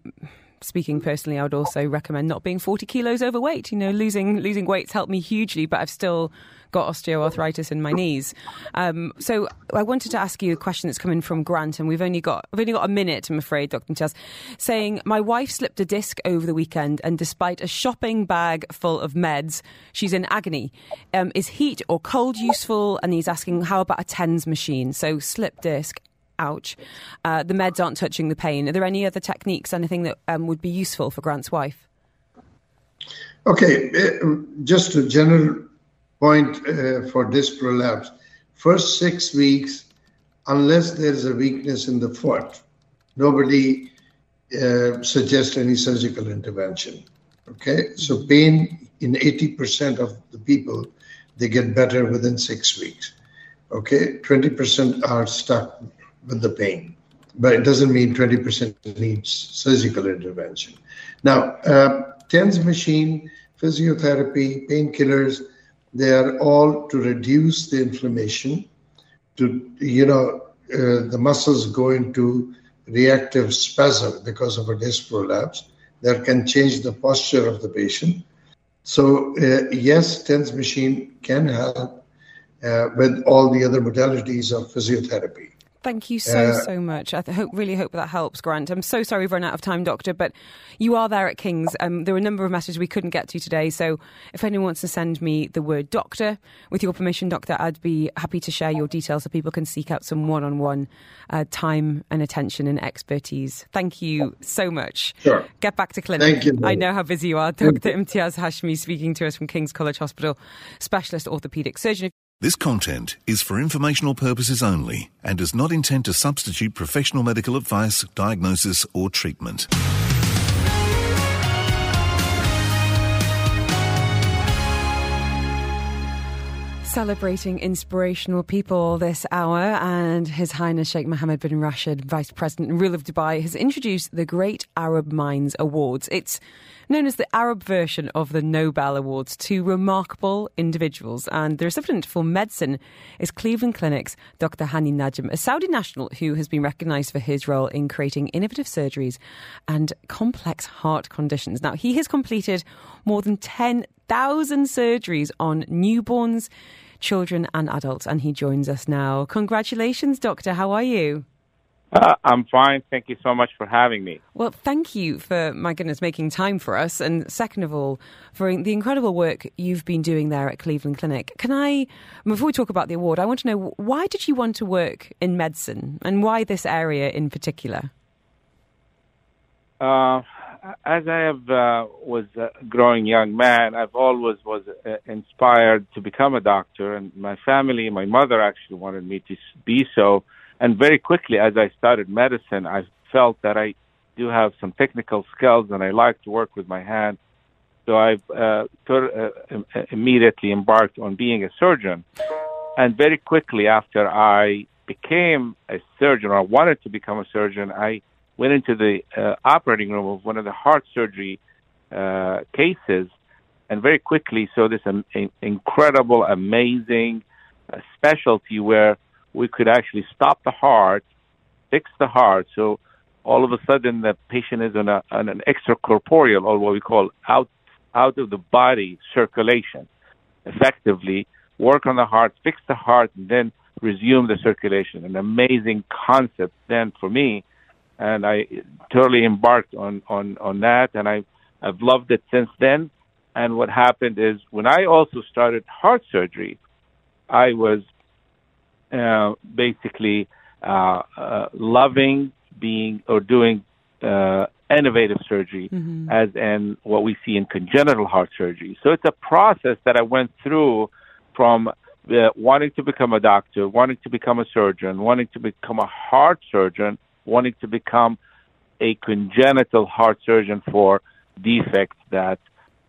speaking personally, I would also recommend not being 40 kilos overweight. You know, losing losing weight's helped me hugely, but I've still got osteoarthritis in my knees. Um, so I wanted to ask you a question that's coming from Grant, and we've only got I've only got a minute, I'm afraid, Dr. Chaz, saying my wife slipped a disc over the weekend, and despite a shopping bag full of meds, she's in agony. Um, is heat or cold useful? And he's asking, how about a TENS machine? So slip disc ouch, uh, the meds aren't touching the pain. Are there any other techniques, anything that um, would be useful for Grant's wife? Okay, uh, just a general point uh, for disc prolapse. First six weeks, unless there is a weakness in the foot, nobody uh, suggests any surgical intervention. Okay, so pain in 80% of the people, they get better within six weeks. Okay, 20% are stuck with the pain, but it doesn't mean 20% needs surgical intervention. Now, uh, TENS machine, physiotherapy, painkillers, they are all to reduce the inflammation, to, you know, uh, the muscles go into reactive spasm because of a disc prolapse that can change the posture of the patient. So, uh, yes, TENS machine can help uh, with all the other modalities of physiotherapy. Thank you so, uh, so much. I hope, really hope that helps, Grant. I'm so sorry we've run out of time, Doctor, but you are there at King's. Um, there were a number of messages we couldn't get to today, so if anyone wants to send me the word doctor, with your permission, Doctor, I'd be happy to share your details so people can seek out some one on one time and attention and expertise. Thank you so much. Sure. Get back to clinic. Thank you. I know how busy you are. Dr. Imtiaz Hashmi speaking to us from King's College Hospital, specialist orthopaedic surgeon. This content is for informational purposes only and does not intend to substitute professional medical advice, diagnosis, or treatment. Celebrating inspirational people this hour, and His Highness Sheikh Mohammed bin Rashid, Vice President and Ruler of Dubai, has introduced the Great Arab Minds Awards. It's known as the Arab version of the Nobel Awards to remarkable individuals. And the recipient for medicine is Cleveland Clinic's Dr. Hani Najm, a Saudi national who has been recognised for his role in creating innovative surgeries and complex heart conditions. Now, he has completed more than 10,000 surgeries on newborns, children, and adults, and he joins us now. Congratulations, Doctor. How are you? Uh, I'm fine. Thank you so much for having me. Well, thank you for, my goodness, making time for us. And second of all, for the incredible work you've been doing there at Cleveland Clinic. Can I, before we talk about the award, I want to know why did you want to work in medicine and why this area in particular? Uh, as I have, uh, was a growing young man, I've always was uh, inspired to become a doctor. And my family, my mother actually wanted me to be so and very quickly, as I started medicine, I felt that I do have some technical skills and I like to work with my hands. So I uh, uh, immediately embarked on being a surgeon. And very quickly after I became a surgeon, or wanted to become a surgeon, I went into the uh, operating room of one of the heart surgery uh, cases, and very quickly saw this um, incredible, amazing uh, specialty where we could actually stop the heart, fix the heart. So all of a sudden the patient is on, a, on an extracorporeal or what we call out out of the body circulation. Effectively, work on the heart, fix the heart, and then resume the circulation. An amazing concept then for me, and I totally embarked on on on that, and I I've loved it since then. And what happened is when I also started heart surgery, I was uh, basically uh, uh, loving being or doing uh, innovative surgery mm-hmm. as in what we see in congenital heart surgery. So it's a process that I went through from uh, wanting to become a doctor, wanting to become a surgeon, wanting to become a heart surgeon, wanting to become a congenital heart surgeon for defects that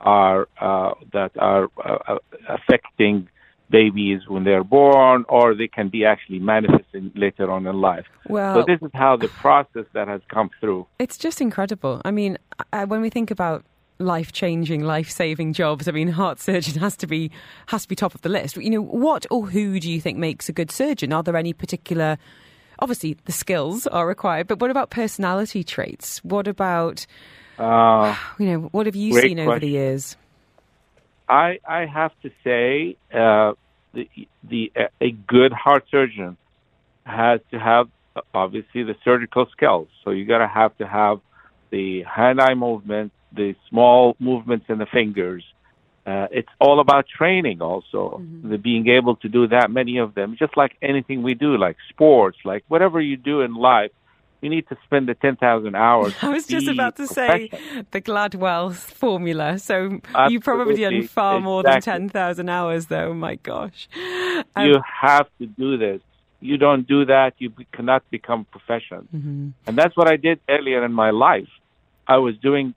are uh, that are uh, affecting babies when they're born, or they can be actually manifesting later on in life. Well, so this is how the process that has come through. It's just incredible. I mean, when we think about life changing, life saving jobs. I mean, heart surgeon has to be has to be top of the list. You know, what or who do you think makes a good surgeon? Are there any particular? Obviously, the skills are required, but what about personality traits? What about uh, you know? What have you seen over the years? I I have to say uh, the the a good heart surgeon has to have obviously the surgical skills. So you got to have to have the hand-eye movement, the small movements in the fingers. Uh, it's all about training, also mm-hmm. the being able to do that many of them. Just like anything we do, like sports, like whatever you do in life, you need to spend the 10,000 hours. I was just about to say the Gladwell formula. So Absolutely. you've probably done far more exactly. than 10,000 hours, though. My gosh. Um, you have to do this. You don't do that, you cannot become professional. Mm-hmm. And that's what I did earlier in my life. I was doing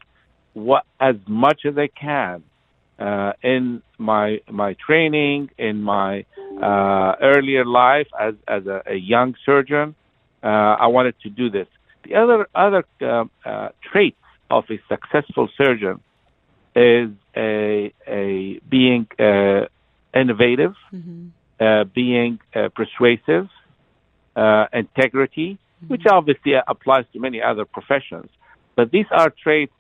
what as much as I can uh, in my my training, in my uh, earlier life as as a, a young surgeon I wanted to do this. The other other uh, uh, trait of a successful surgeon is a, a being uh, innovative, mm-hmm. uh, being uh, persuasive, uh, integrity, mm-hmm. which obviously applies to many other professions. But these are traits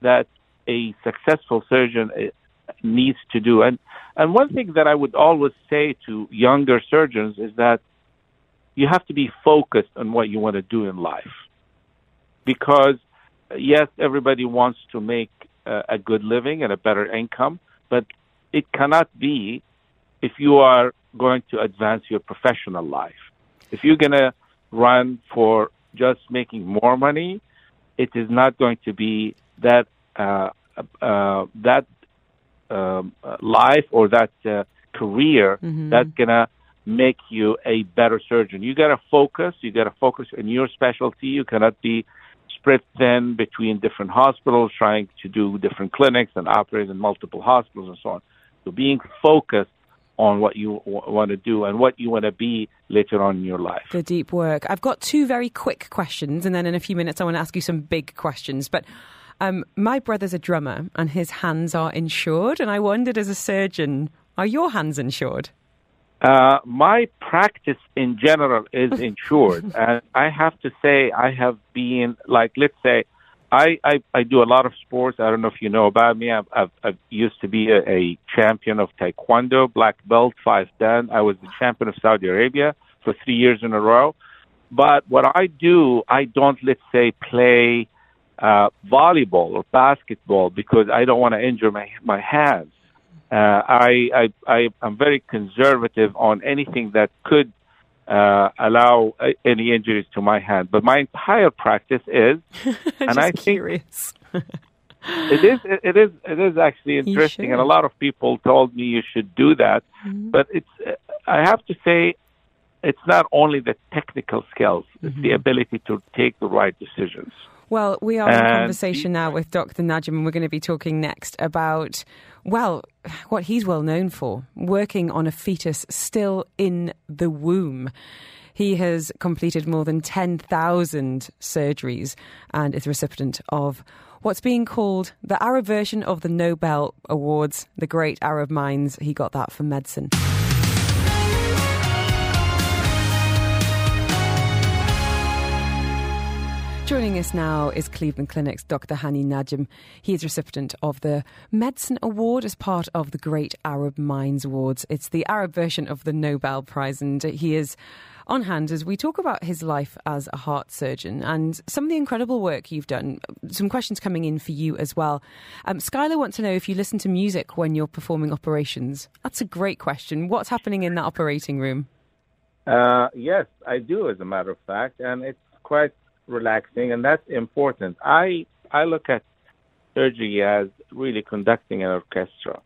that a successful surgeon needs to do. And and one thing that I would always say to younger surgeons is that you have to be focused on what you want to do in life, because yes, everybody wants to make uh, a good living and a better income, but it cannot be if you are going to advance your professional life. If you're going to run for just making more money, it is not going to be that uh, uh, that um, life or that uh, career Mm-hmm. that's gonna make you a better surgeon. You gotta focus. You gotta focus in your specialty. You cannot be spread thin between different hospitals, trying to do different clinics and operate in multiple hospitals and so on. So being focused on what you w- want to do and what you want to be later on in your life. The deep work. I've got two very quick questions, and then in a few minutes, I want to ask you some big questions. But um, my brother's a drummer, and his hands are insured. And I wondered, as a surgeon, are your hands insured? Uh, my practice in general is insured, and I have to say I have been like, let's say, I, I I do a lot of sports. I don't know if you know about me. I've I've, I've used to be a, a champion of taekwondo, black belt, five dan. I was the champion of Saudi Arabia for three years in a row. But what I do, I don't let's say play uh, volleyball or basketball because I don't want to injure my my hands. Uh, I, I, I, I'm very conservative on anything that could uh, allow uh, any injuries to my hand. But my entire practice is, and I think curious. it is, it is, it is actually interesting. And a lot of people told me you should do that. But it's, uh, I have to say, it's not only the technical skills; it's the ability to take the right decisions. Well, we are in conversation now with Dr. Najm, and we're going to be talking next about, well, what he's well known for working on a fetus still in the womb. He has completed more than 10,000 surgeries and is the recipient of what's being called the Arab version of the Nobel Awards, the Great Arab Minds. He got that for medicine. Joining us now is Cleveland Clinic's Dr. Hani Najm. He is recipient of the Medicine Award as part of the Great Arab Minds Awards. It's the Arab version of the Nobel Prize, and he is on hand as we talk about his life as a heart surgeon and some of the incredible work you've done. Some questions coming in for you as well. Um, Skylar wants to know if you listen to music when you're performing operations. That's a great question. What's happening in that operating room? Uh, yes, I do, as a matter of fact, and it's quite relaxing, and that's important. I I look at surgery as really conducting an orchestra.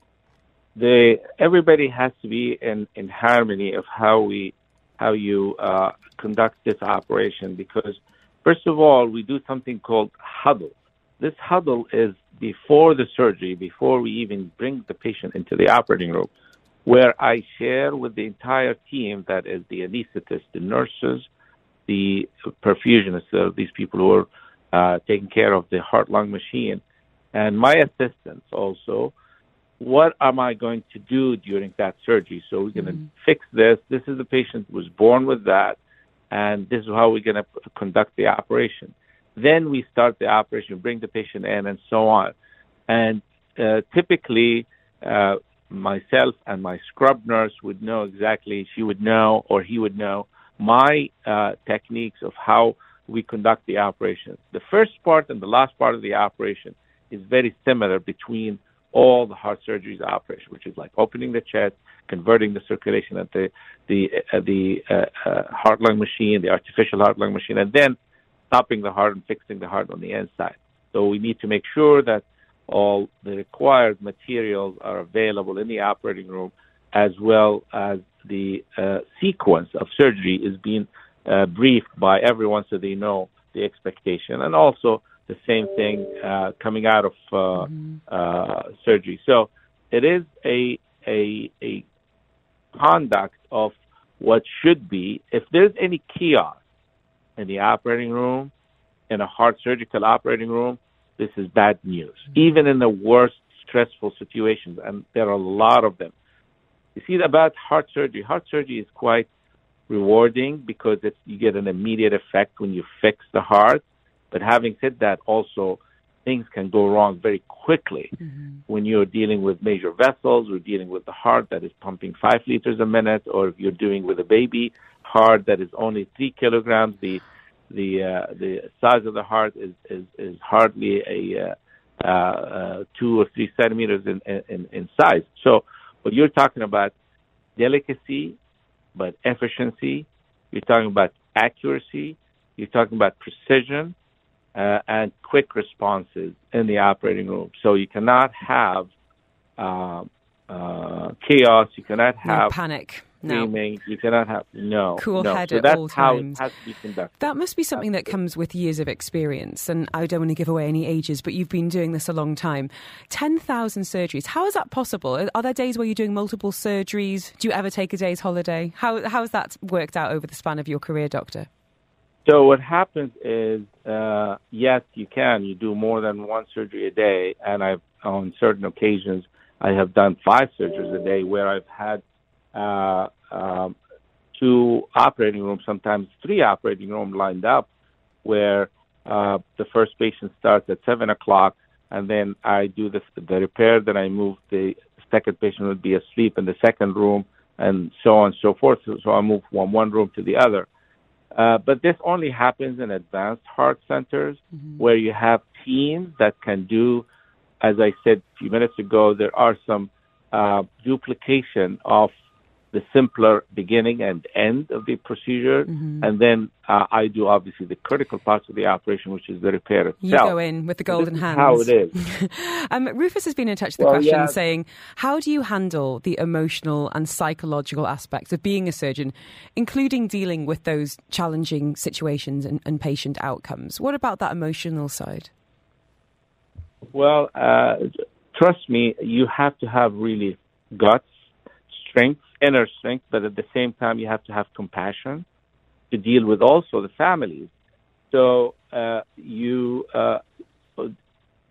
The everybody has to be in in harmony of how we how you uh, conduct this operation because first of all we do something called huddle. This huddle is before the surgery, before we even bring the patient into the operating room, where I share with the entire team that is the anesthetists, the nurses, the perfusionists, uh, these people who are uh, taking care of the heart lung machine, and my assistants also. What am I going to do during that surgery? So we're going to fix this. This is the patient who was born with that, and this is how we're going to conduct the operation. Then we start the operation, bring the patient in, and so on. And uh, typically, uh, myself and my scrub nurse would know exactly. She would know, or he would know, my uh, techniques of how we conduct the operation. The first part and the last part of the operation is very similar between all the heart surgeries operation, which is like opening the chest, converting the circulation at the the uh, the uh, uh, heart lung machine, the artificial heart lung machine, and then stopping the heart and fixing the heart on the inside. So we need to make sure that all the required materials are available in the operating room, as well as the uh, sequence of surgery is being uh, briefed by everyone so they know the expectation, and also the same thing uh, coming out of uh, uh, surgery. So it is a a a conduct of what should be. If there's any chaos in the operating room, in a heart surgical operating room, this is bad news. Even in the worst stressful situations, and there are a lot of them. You see, about heart surgery, heart surgery is quite rewarding because it's, you get an immediate effect when you fix the heart. But having said that, also things can go wrong very quickly when you're dealing with major vessels or dealing with the heart that is pumping five liters a minute, or if you're dealing with a baby heart that is only three kilograms. The the uh, the size of the heart is is, is hardly a uh, uh, uh, two or three centimeters in, in in size. So, what you're talking about delicacy, but efficiency. You're talking about accuracy. You're talking about precision uh, and quick responses in the operating room. So you cannot have uh, uh, chaos. You cannot No have panic. No. You cannot have no Cool no. head so at that's all how times. it has to be conducted. That must be something that comes with years of experience. And I don't want to give away any ages, but you've been doing this a long time. 10,000 surgeries. How is that possible? Are there days where you're doing multiple surgeries? Do you ever take a day's holiday? How, how has that worked out over the span of your career, Doctor? So what happens is, uh, yes, you can. You do more than one surgery a day, and I've on certain occasions I have done five surgeries a day where I've had uh, um, two operating rooms, sometimes three operating rooms lined up, where uh, the first patient starts at seven o'clock, and then I do the the repair. Then I move the second patient would be asleep in the second room, and so on and so forth. So, so I move from one room to the other. Uh, but this only happens in advanced heart centers where you have teams that can do, as I said a few minutes ago, there are some uh, duplication of the simpler beginning and end of the procedure. And then uh, I do obviously the critical parts of the operation, which is the repair itself. You go in with the golden is hands. how it is. um, Rufus has been in touch with the Well, question yeah. saying, How do you handle the emotional and psychological aspects of being a surgeon, including dealing with those challenging situations and, and patient outcomes? What about that emotional side? Well, uh, trust me, you have to have really guts, strength, inner strength, but at the same time, you have to have compassion to deal with also the families. So uh, you uh,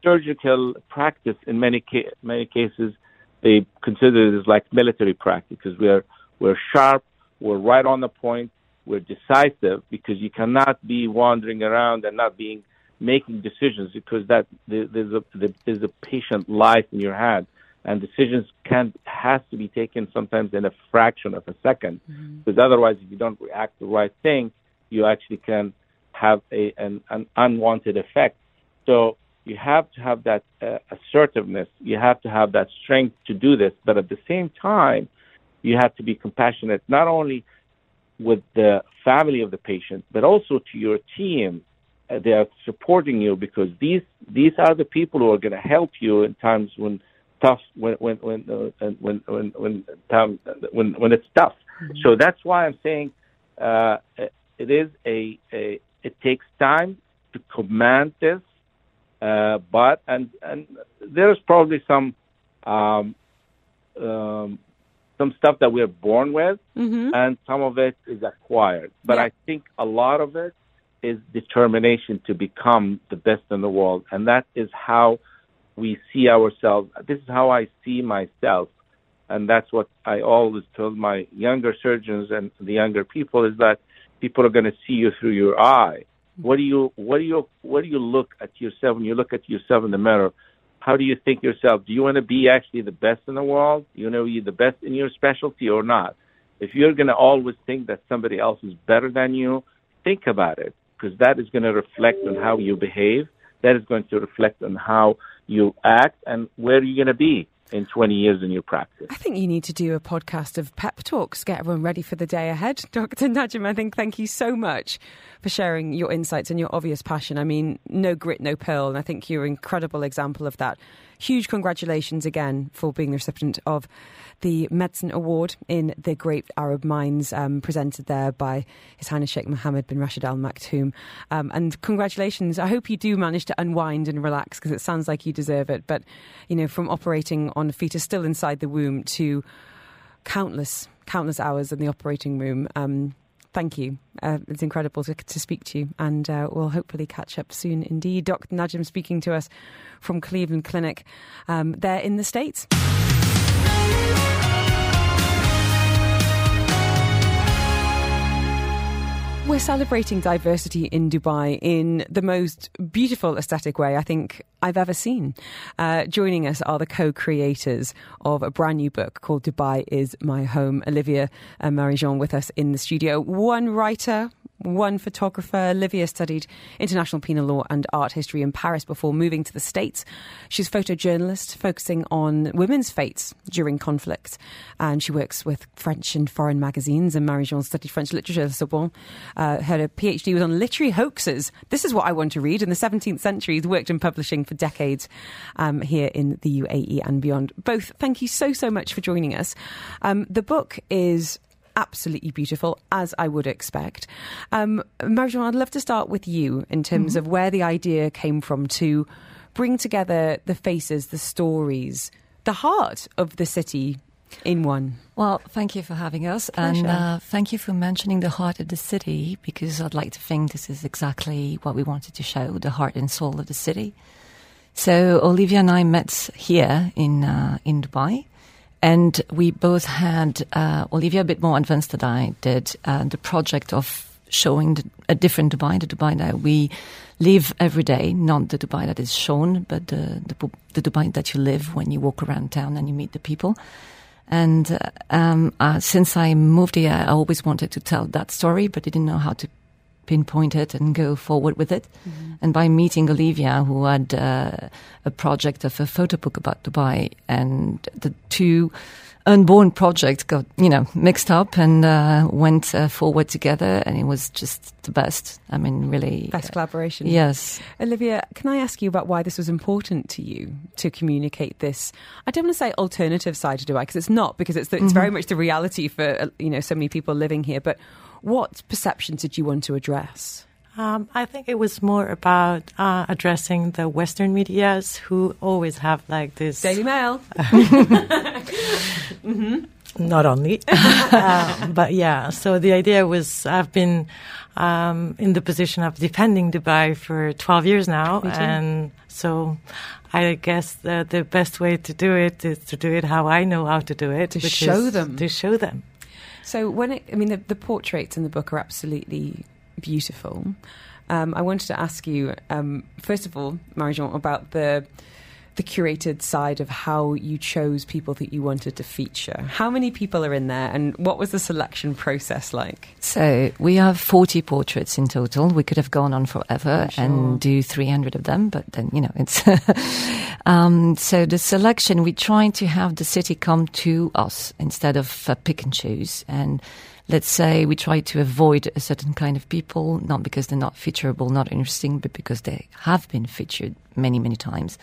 surgical practice in many ca- many cases they consider it as like military practice because we're we're sharp, we're right on the point, we're decisive because you cannot be wandering around and not being making decisions because that there's a there's a patient life in your hand and decisions can has to be taken sometimes in a fraction of a 2nd because otherwise if you don't react the right thing you actually can have a an, an unwanted effect. So you have to have that uh, assertiveness. You have to have that strength to do this. But at the same time you have to be compassionate not only with the family of the patient but also to your team. Uh, they are supporting you because these these are the people who are going to help you in times when tough when when when uh, when when when time when when it's tough. So that's why I'm saying uh, it is a, a it takes time to command this, uh, but and and there's probably some um, um, some stuff that we're born with, and some of it is acquired. But Yeah. I think a lot of it is determination to become the best in the world, and that is how we see ourselves. This is how I see myself, and that's what I always told my younger surgeons and the younger people is that people are going to see you through your eye. What do you what do you what do you look at yourself when you look at yourself in the mirror? How do you think yourself? Do you want to be actually the best in the world? You know, be the best in your specialty or not? If you're going to always think that somebody else is better than you, think about it because that is going to reflect on how you behave. That is going to reflect on how you act and where are you're going to be in 20 years in your practice. I think you need to do a podcast of pep talks, get everyone ready for the day ahead. Dr. Najm, I think thank you so much for sharing your insights and your obvious passion. I mean, no grit, no pearl, and I think you're an incredible example of that. Huge congratulations again for being the recipient of the Medicine Award in the Great Arab Minds, um, presented there by His Highness Sheikh Mohammed bin Rashid Al Maktoum. Um, and congratulations. I hope you do manage to unwind and relax because it sounds like you deserve it. But, you know, from operating on a fetus still inside the womb to countless, countless hours in the operating room. Um, thank you. Uh, it's incredible to, to speak to you, and uh, we'll hopefully catch up soon indeed. Dr. Najm speaking to us from Cleveland Clinic. Um, there in the States. We're celebrating diversity in Dubai in the most beautiful aesthetic way I think I've ever seen. Uh, joining us are the co creators of a brand new book called Dubai is My Home. Olivia and Marie-Jeanne with us in the studio. One writer, one photographer. Olivia studied international penal law and art history in Paris before moving to the States. She's a photojournalist focusing on women's fates during conflict. And she works with French and foreign magazines. And Marie-Jeanne studied French literature at Sorbonne. Uh, her PhD was on literary hoaxes. This is what I want to read. In the 17th century, worked in publishing for decades um, here in the UAE and beyond. Both, thank you so, so much for joining us. Um, the book is absolutely beautiful, as I would expect. Um, Marie-Jeanne, I'd love to start with you in terms mm-hmm. of where the idea came from to bring together the faces, the stories, the heart of the city in one. Well, thank you for having us, Pleasure. and uh, thank you for mentioning the heart of the city because I'd like to think this is exactly what we wanted to show the heart and soul of the city. So Olivia and I met here in uh, in Dubai, and we both had uh, Olivia a bit more advanced than I did uh, the project of showing the, a different Dubai, the Dubai that we live every day, not the Dubai that is shown, but the, the, the Dubai that you live when you walk around town and you meet the people. And uh, um, uh, since I moved here, I always wanted to tell that story, but I didn't know how to pinpoint it and go forward with it. Mm-hmm. And by meeting Olivia, who had uh, a project of a photo book about Dubai, and the two unborn project got you know mixed up and uh, went uh, forward together, and it was just the best. I mean, really best collaboration. Yes, Olivia, can I ask you about why this was important to you to communicate this? I don't want to say alternative side to Dubai because it's not, because it's the, it's mm-hmm. very much the reality for uh, you know so many people living here, but what perceptions did you want to address? Um, I think it was more about uh, addressing the Western medias who always have like this Daily Mail. mm-hmm. Not only, uh, but yeah. So the idea was I've been um, in the position of defending Dubai for 12 years now, and so I guess the, the best way to do it is to do it how I know how to do it. To show them. To show them. So when it, I mean, the, the portraits in the book are absolutely beautiful. Um, I wanted to ask you, um, first of all, Marie-Jeanne, about the the curated side of how you chose people that you wanted to feature. How many people are in there, and what was the selection process like? So we have forty portraits in total. We could have gone on forever sure. and do three hundred of them, but then you know it's. um, so the selection, we try to have the city come to us instead of uh, pick and choose and let's say we try to avoid a certain kind of people, not because they're not featureable, not interesting, but because they have been featured many, many times.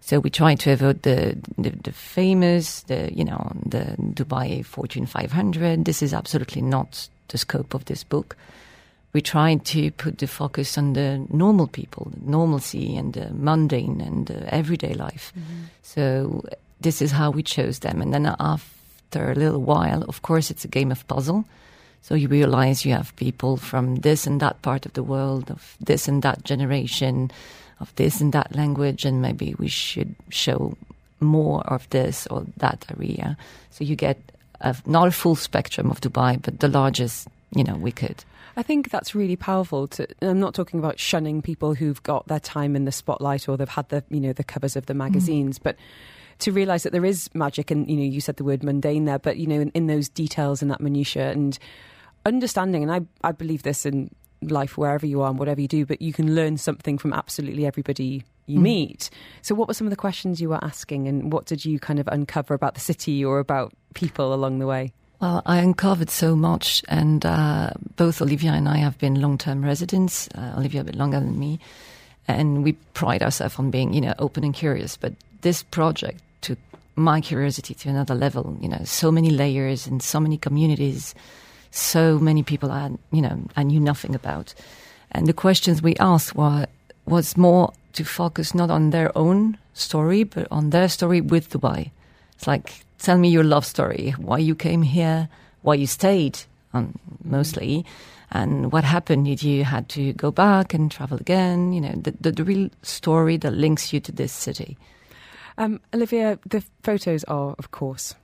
So we try to avoid the, the, the famous, the you know, the Dubai Fortune 500. This is absolutely not the scope of this book. We try to put the focus on the normal people, normalcy and the mundane and the everyday life. Mm-hmm. So this is how we chose them. And then after a little while, of course, it's a game of puzzle. So you realize you have people from this and that part of the world, of this and that generation, of this and that language, and maybe we should show more of this or that area. So you get a, not a full spectrum of Dubai, but the largest, you know, we could. I think that's really powerful. To, I'm not talking about shunning people who've got their time in the spotlight or they've had the, you know, the covers of the magazines, mm. but to realize that there is magic and you know you said the word mundane there but you know in, in those details and that minutia and understanding, and I, I believe this in life wherever you are and whatever you do, but you can learn something from absolutely everybody you mm. meet. So, what were some of the questions you were asking, and what did you kind of uncover about the city or about people along the way? Well, I uncovered so much, and uh, both Olivia and I have been long-term residents. Uh, Olivia a bit longer than me, and we pride ourselves on being, you know, open and curious. But this project took my curiosity to another level. You know, so many layers and so many communities so many people I, you know, I knew nothing about. And the questions we asked were, was more to focus not on their own story, but on their story with Dubai. It's like, tell me your love story, why you came here, why you stayed, um, mostly, and what happened. Did you had to go back and travel again? You know, the, the, the real story that links you to this city. Um, Olivia, the photos are, of course,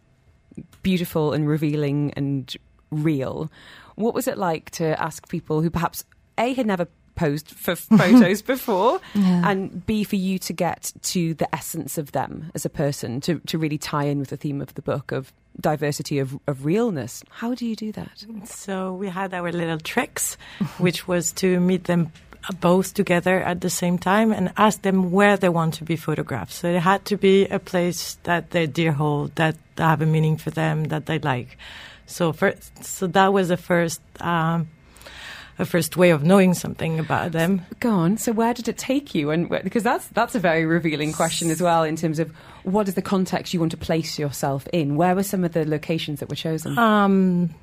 beautiful and revealing and real. What was it like to ask people who perhaps A had never posed for photos before Yeah. and B for you to get to the essence of them as a person to, to really tie in with the theme of the book of diversity of, of realness. How do you do that? So we had our little tricks, which was to meet them both together at the same time and ask them where they want to be photographed. So it had to be a place that they dear hold, that have a meaning for them, that they like. So first, so that was the first, um, a first way of knowing something about them. Go on. So where did it take you? And because that's that's a very revealing question as well in terms of what is the context you want to place yourself in. Where were some of the locations that were chosen? Um,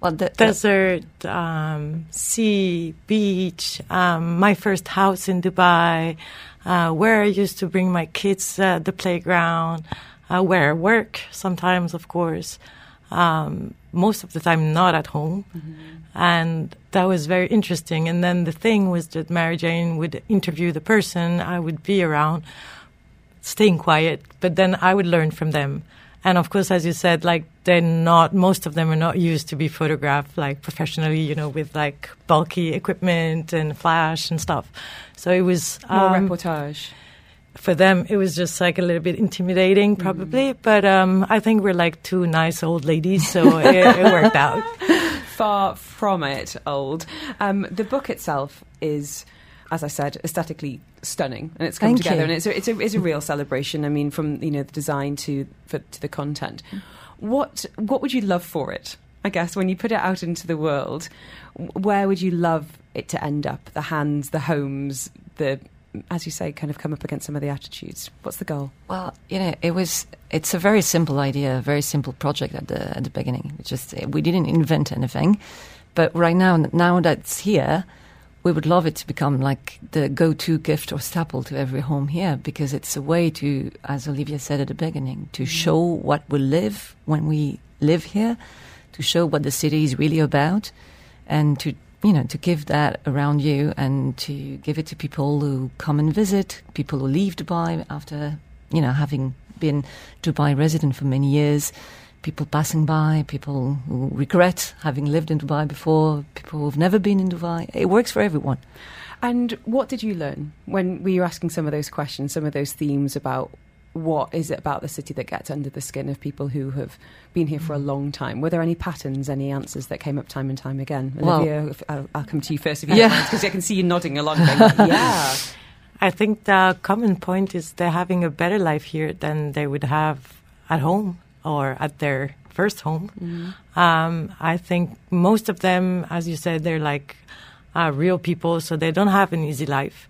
Well, the, the, desert, um, sea, beach, um, my first house in Dubai, uh, where I used to bring my kids uh, the playground, uh, where I work sometimes, of course. Um, most of the time, not at home. And that was very interesting. And then the thing was that Marie-Jeanne would interview the person, I would be around, staying quiet, but then I would learn from them. And of course, as you said, like they're not, most of them are not used to be photographed like professionally, you know, with like bulky equipment and flash and stuff. So it was More um, reportage. For them, it was just like a little bit intimidating, probably. But um, I think we're like two nice old ladies, so it, it worked out. Far from it, old. Um, the book itself is, as I said, aesthetically stunning, and it's come Thank together, you. and it's a, it's a it's a real celebration. I mean, from you know the design to for, to the content. What what would you love for it? I guess when you put it out into the world, where would you love it to end up? The hands, the homes, the as you say, kind of come up against some of the attitudes. What's the goal? Well, you know, it was. It's a very simple idea, a very simple project at the at the beginning. We just we didn't invent anything, but right now, now that's here, we would love it to become like the go-to gift or staple to every home here because it's a way to, as Olivia said at the beginning, to mm-hmm. show what we live when we live here, to show what the city is really about, and to you know to give that around you and to give it to people who come and visit, people who leave Dubai after you know having been Dubai resident for many years, people passing by, people who regret having lived in Dubai before, people who've never been in Dubai. It works for everyone. And what did you learn when we were asking some of those questions, some of those themes about what is it about the city that gets under the skin of people who have been here for a long time? Were there any patterns, any answers that came up time and time again? Well- Olivia, if, I'll, I'll come to you first if you Yeah. because I can see you nodding along. Going, yeah. I think the common point is they're having a better life here than they would have at home or at their first home. Um, I think most of them, as you said, they're like uh, real people, so they don't have an easy life.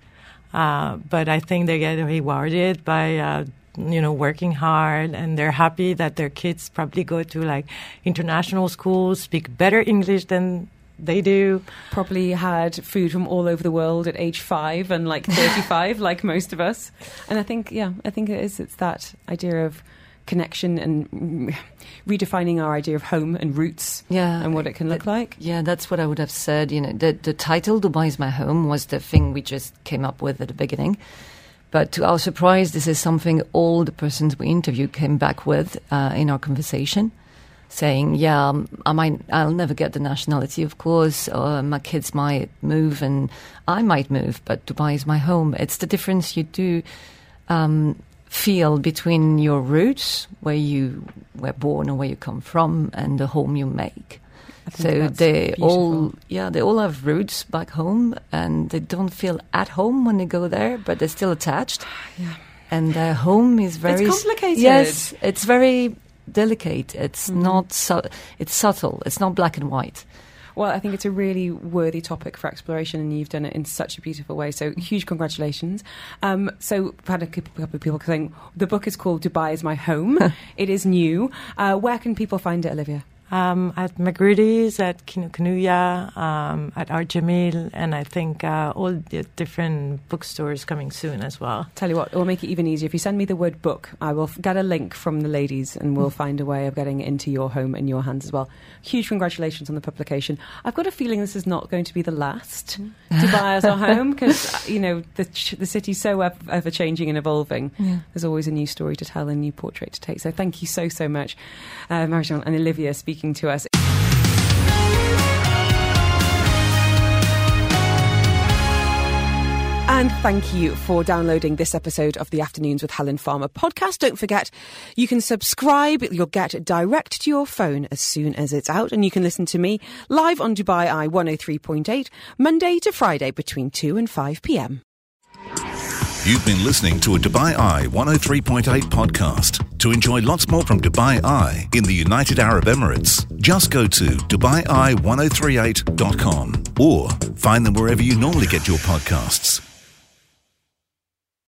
Uh, but I think they get rewarded by, uh, you know, working hard, and they're happy that their kids probably go to like international schools, speak better English than they do. Probably had food from all over the world at age five and like 35, like most of us. And I think, yeah, I think it is. It's that idea of connection and redefining our idea of home and roots Yeah, and what it can look that- like. Yeah, that's what I would have said. You know, the the title "Dubai is my home" was the thing we just came up with at the beginning. But to our surprise, this is something all the persons we interviewed came back with uh, in our conversation, saying, "Yeah, um, I might, I'll never get the nationality, of course. Or my kids might move, and I might move, but Dubai is my home." It's the difference you do. Um, feel between your roots, where you were born or where you come from, and the home you make. So they all, yeah, they all have roots back home, and they don't feel at home when they go there, but they're still attached. Yeah. And their home is very complicated. Yes, it's very delicate. It's Mm-hmm. not su- it's subtle. It's not black and white. Well, I think it's a really worthy topic for exploration, and you've done it in such a beautiful way. So, huge congratulations. Um, so, we've had a couple of people saying the book is called Dubai is My Home. it is new. Uh, where can people find it, Olivia? Um, at Magrudy's, at Kinokuniya, um, at Art Jameel, and I think uh, all the different bookstores coming soon as well. Tell you what, it will make it even easier. If you send me the word book, I will f- get a link from the ladies and we'll find a way of getting it into your home and your hands as well. Huge congratulations on the publication. I've got a feeling this is not going to be the last Dubai as our home because, you know, the, ch- the city's so ev- ever changing and evolving. Yeah. There's always a new story to tell, and a new portrait to take. So thank you so, so much, uh, and Olivia, speaking speaking to us. And thank you for downloading this episode of the Afternoons with Helen Farmer podcast. Don't forget, you can subscribe. You'll get direct to your phone as soon as it's out. And you can listen to me live on Dubai Eye 103.8, Monday to Friday between 2 and 5 p.m. You've been listening to a Dubai Eye 103.8 podcast to enjoy lots more from Dubai Eye in the United Arab Emirates, just go to DubaiEye1038.com or find them wherever you normally get your podcasts.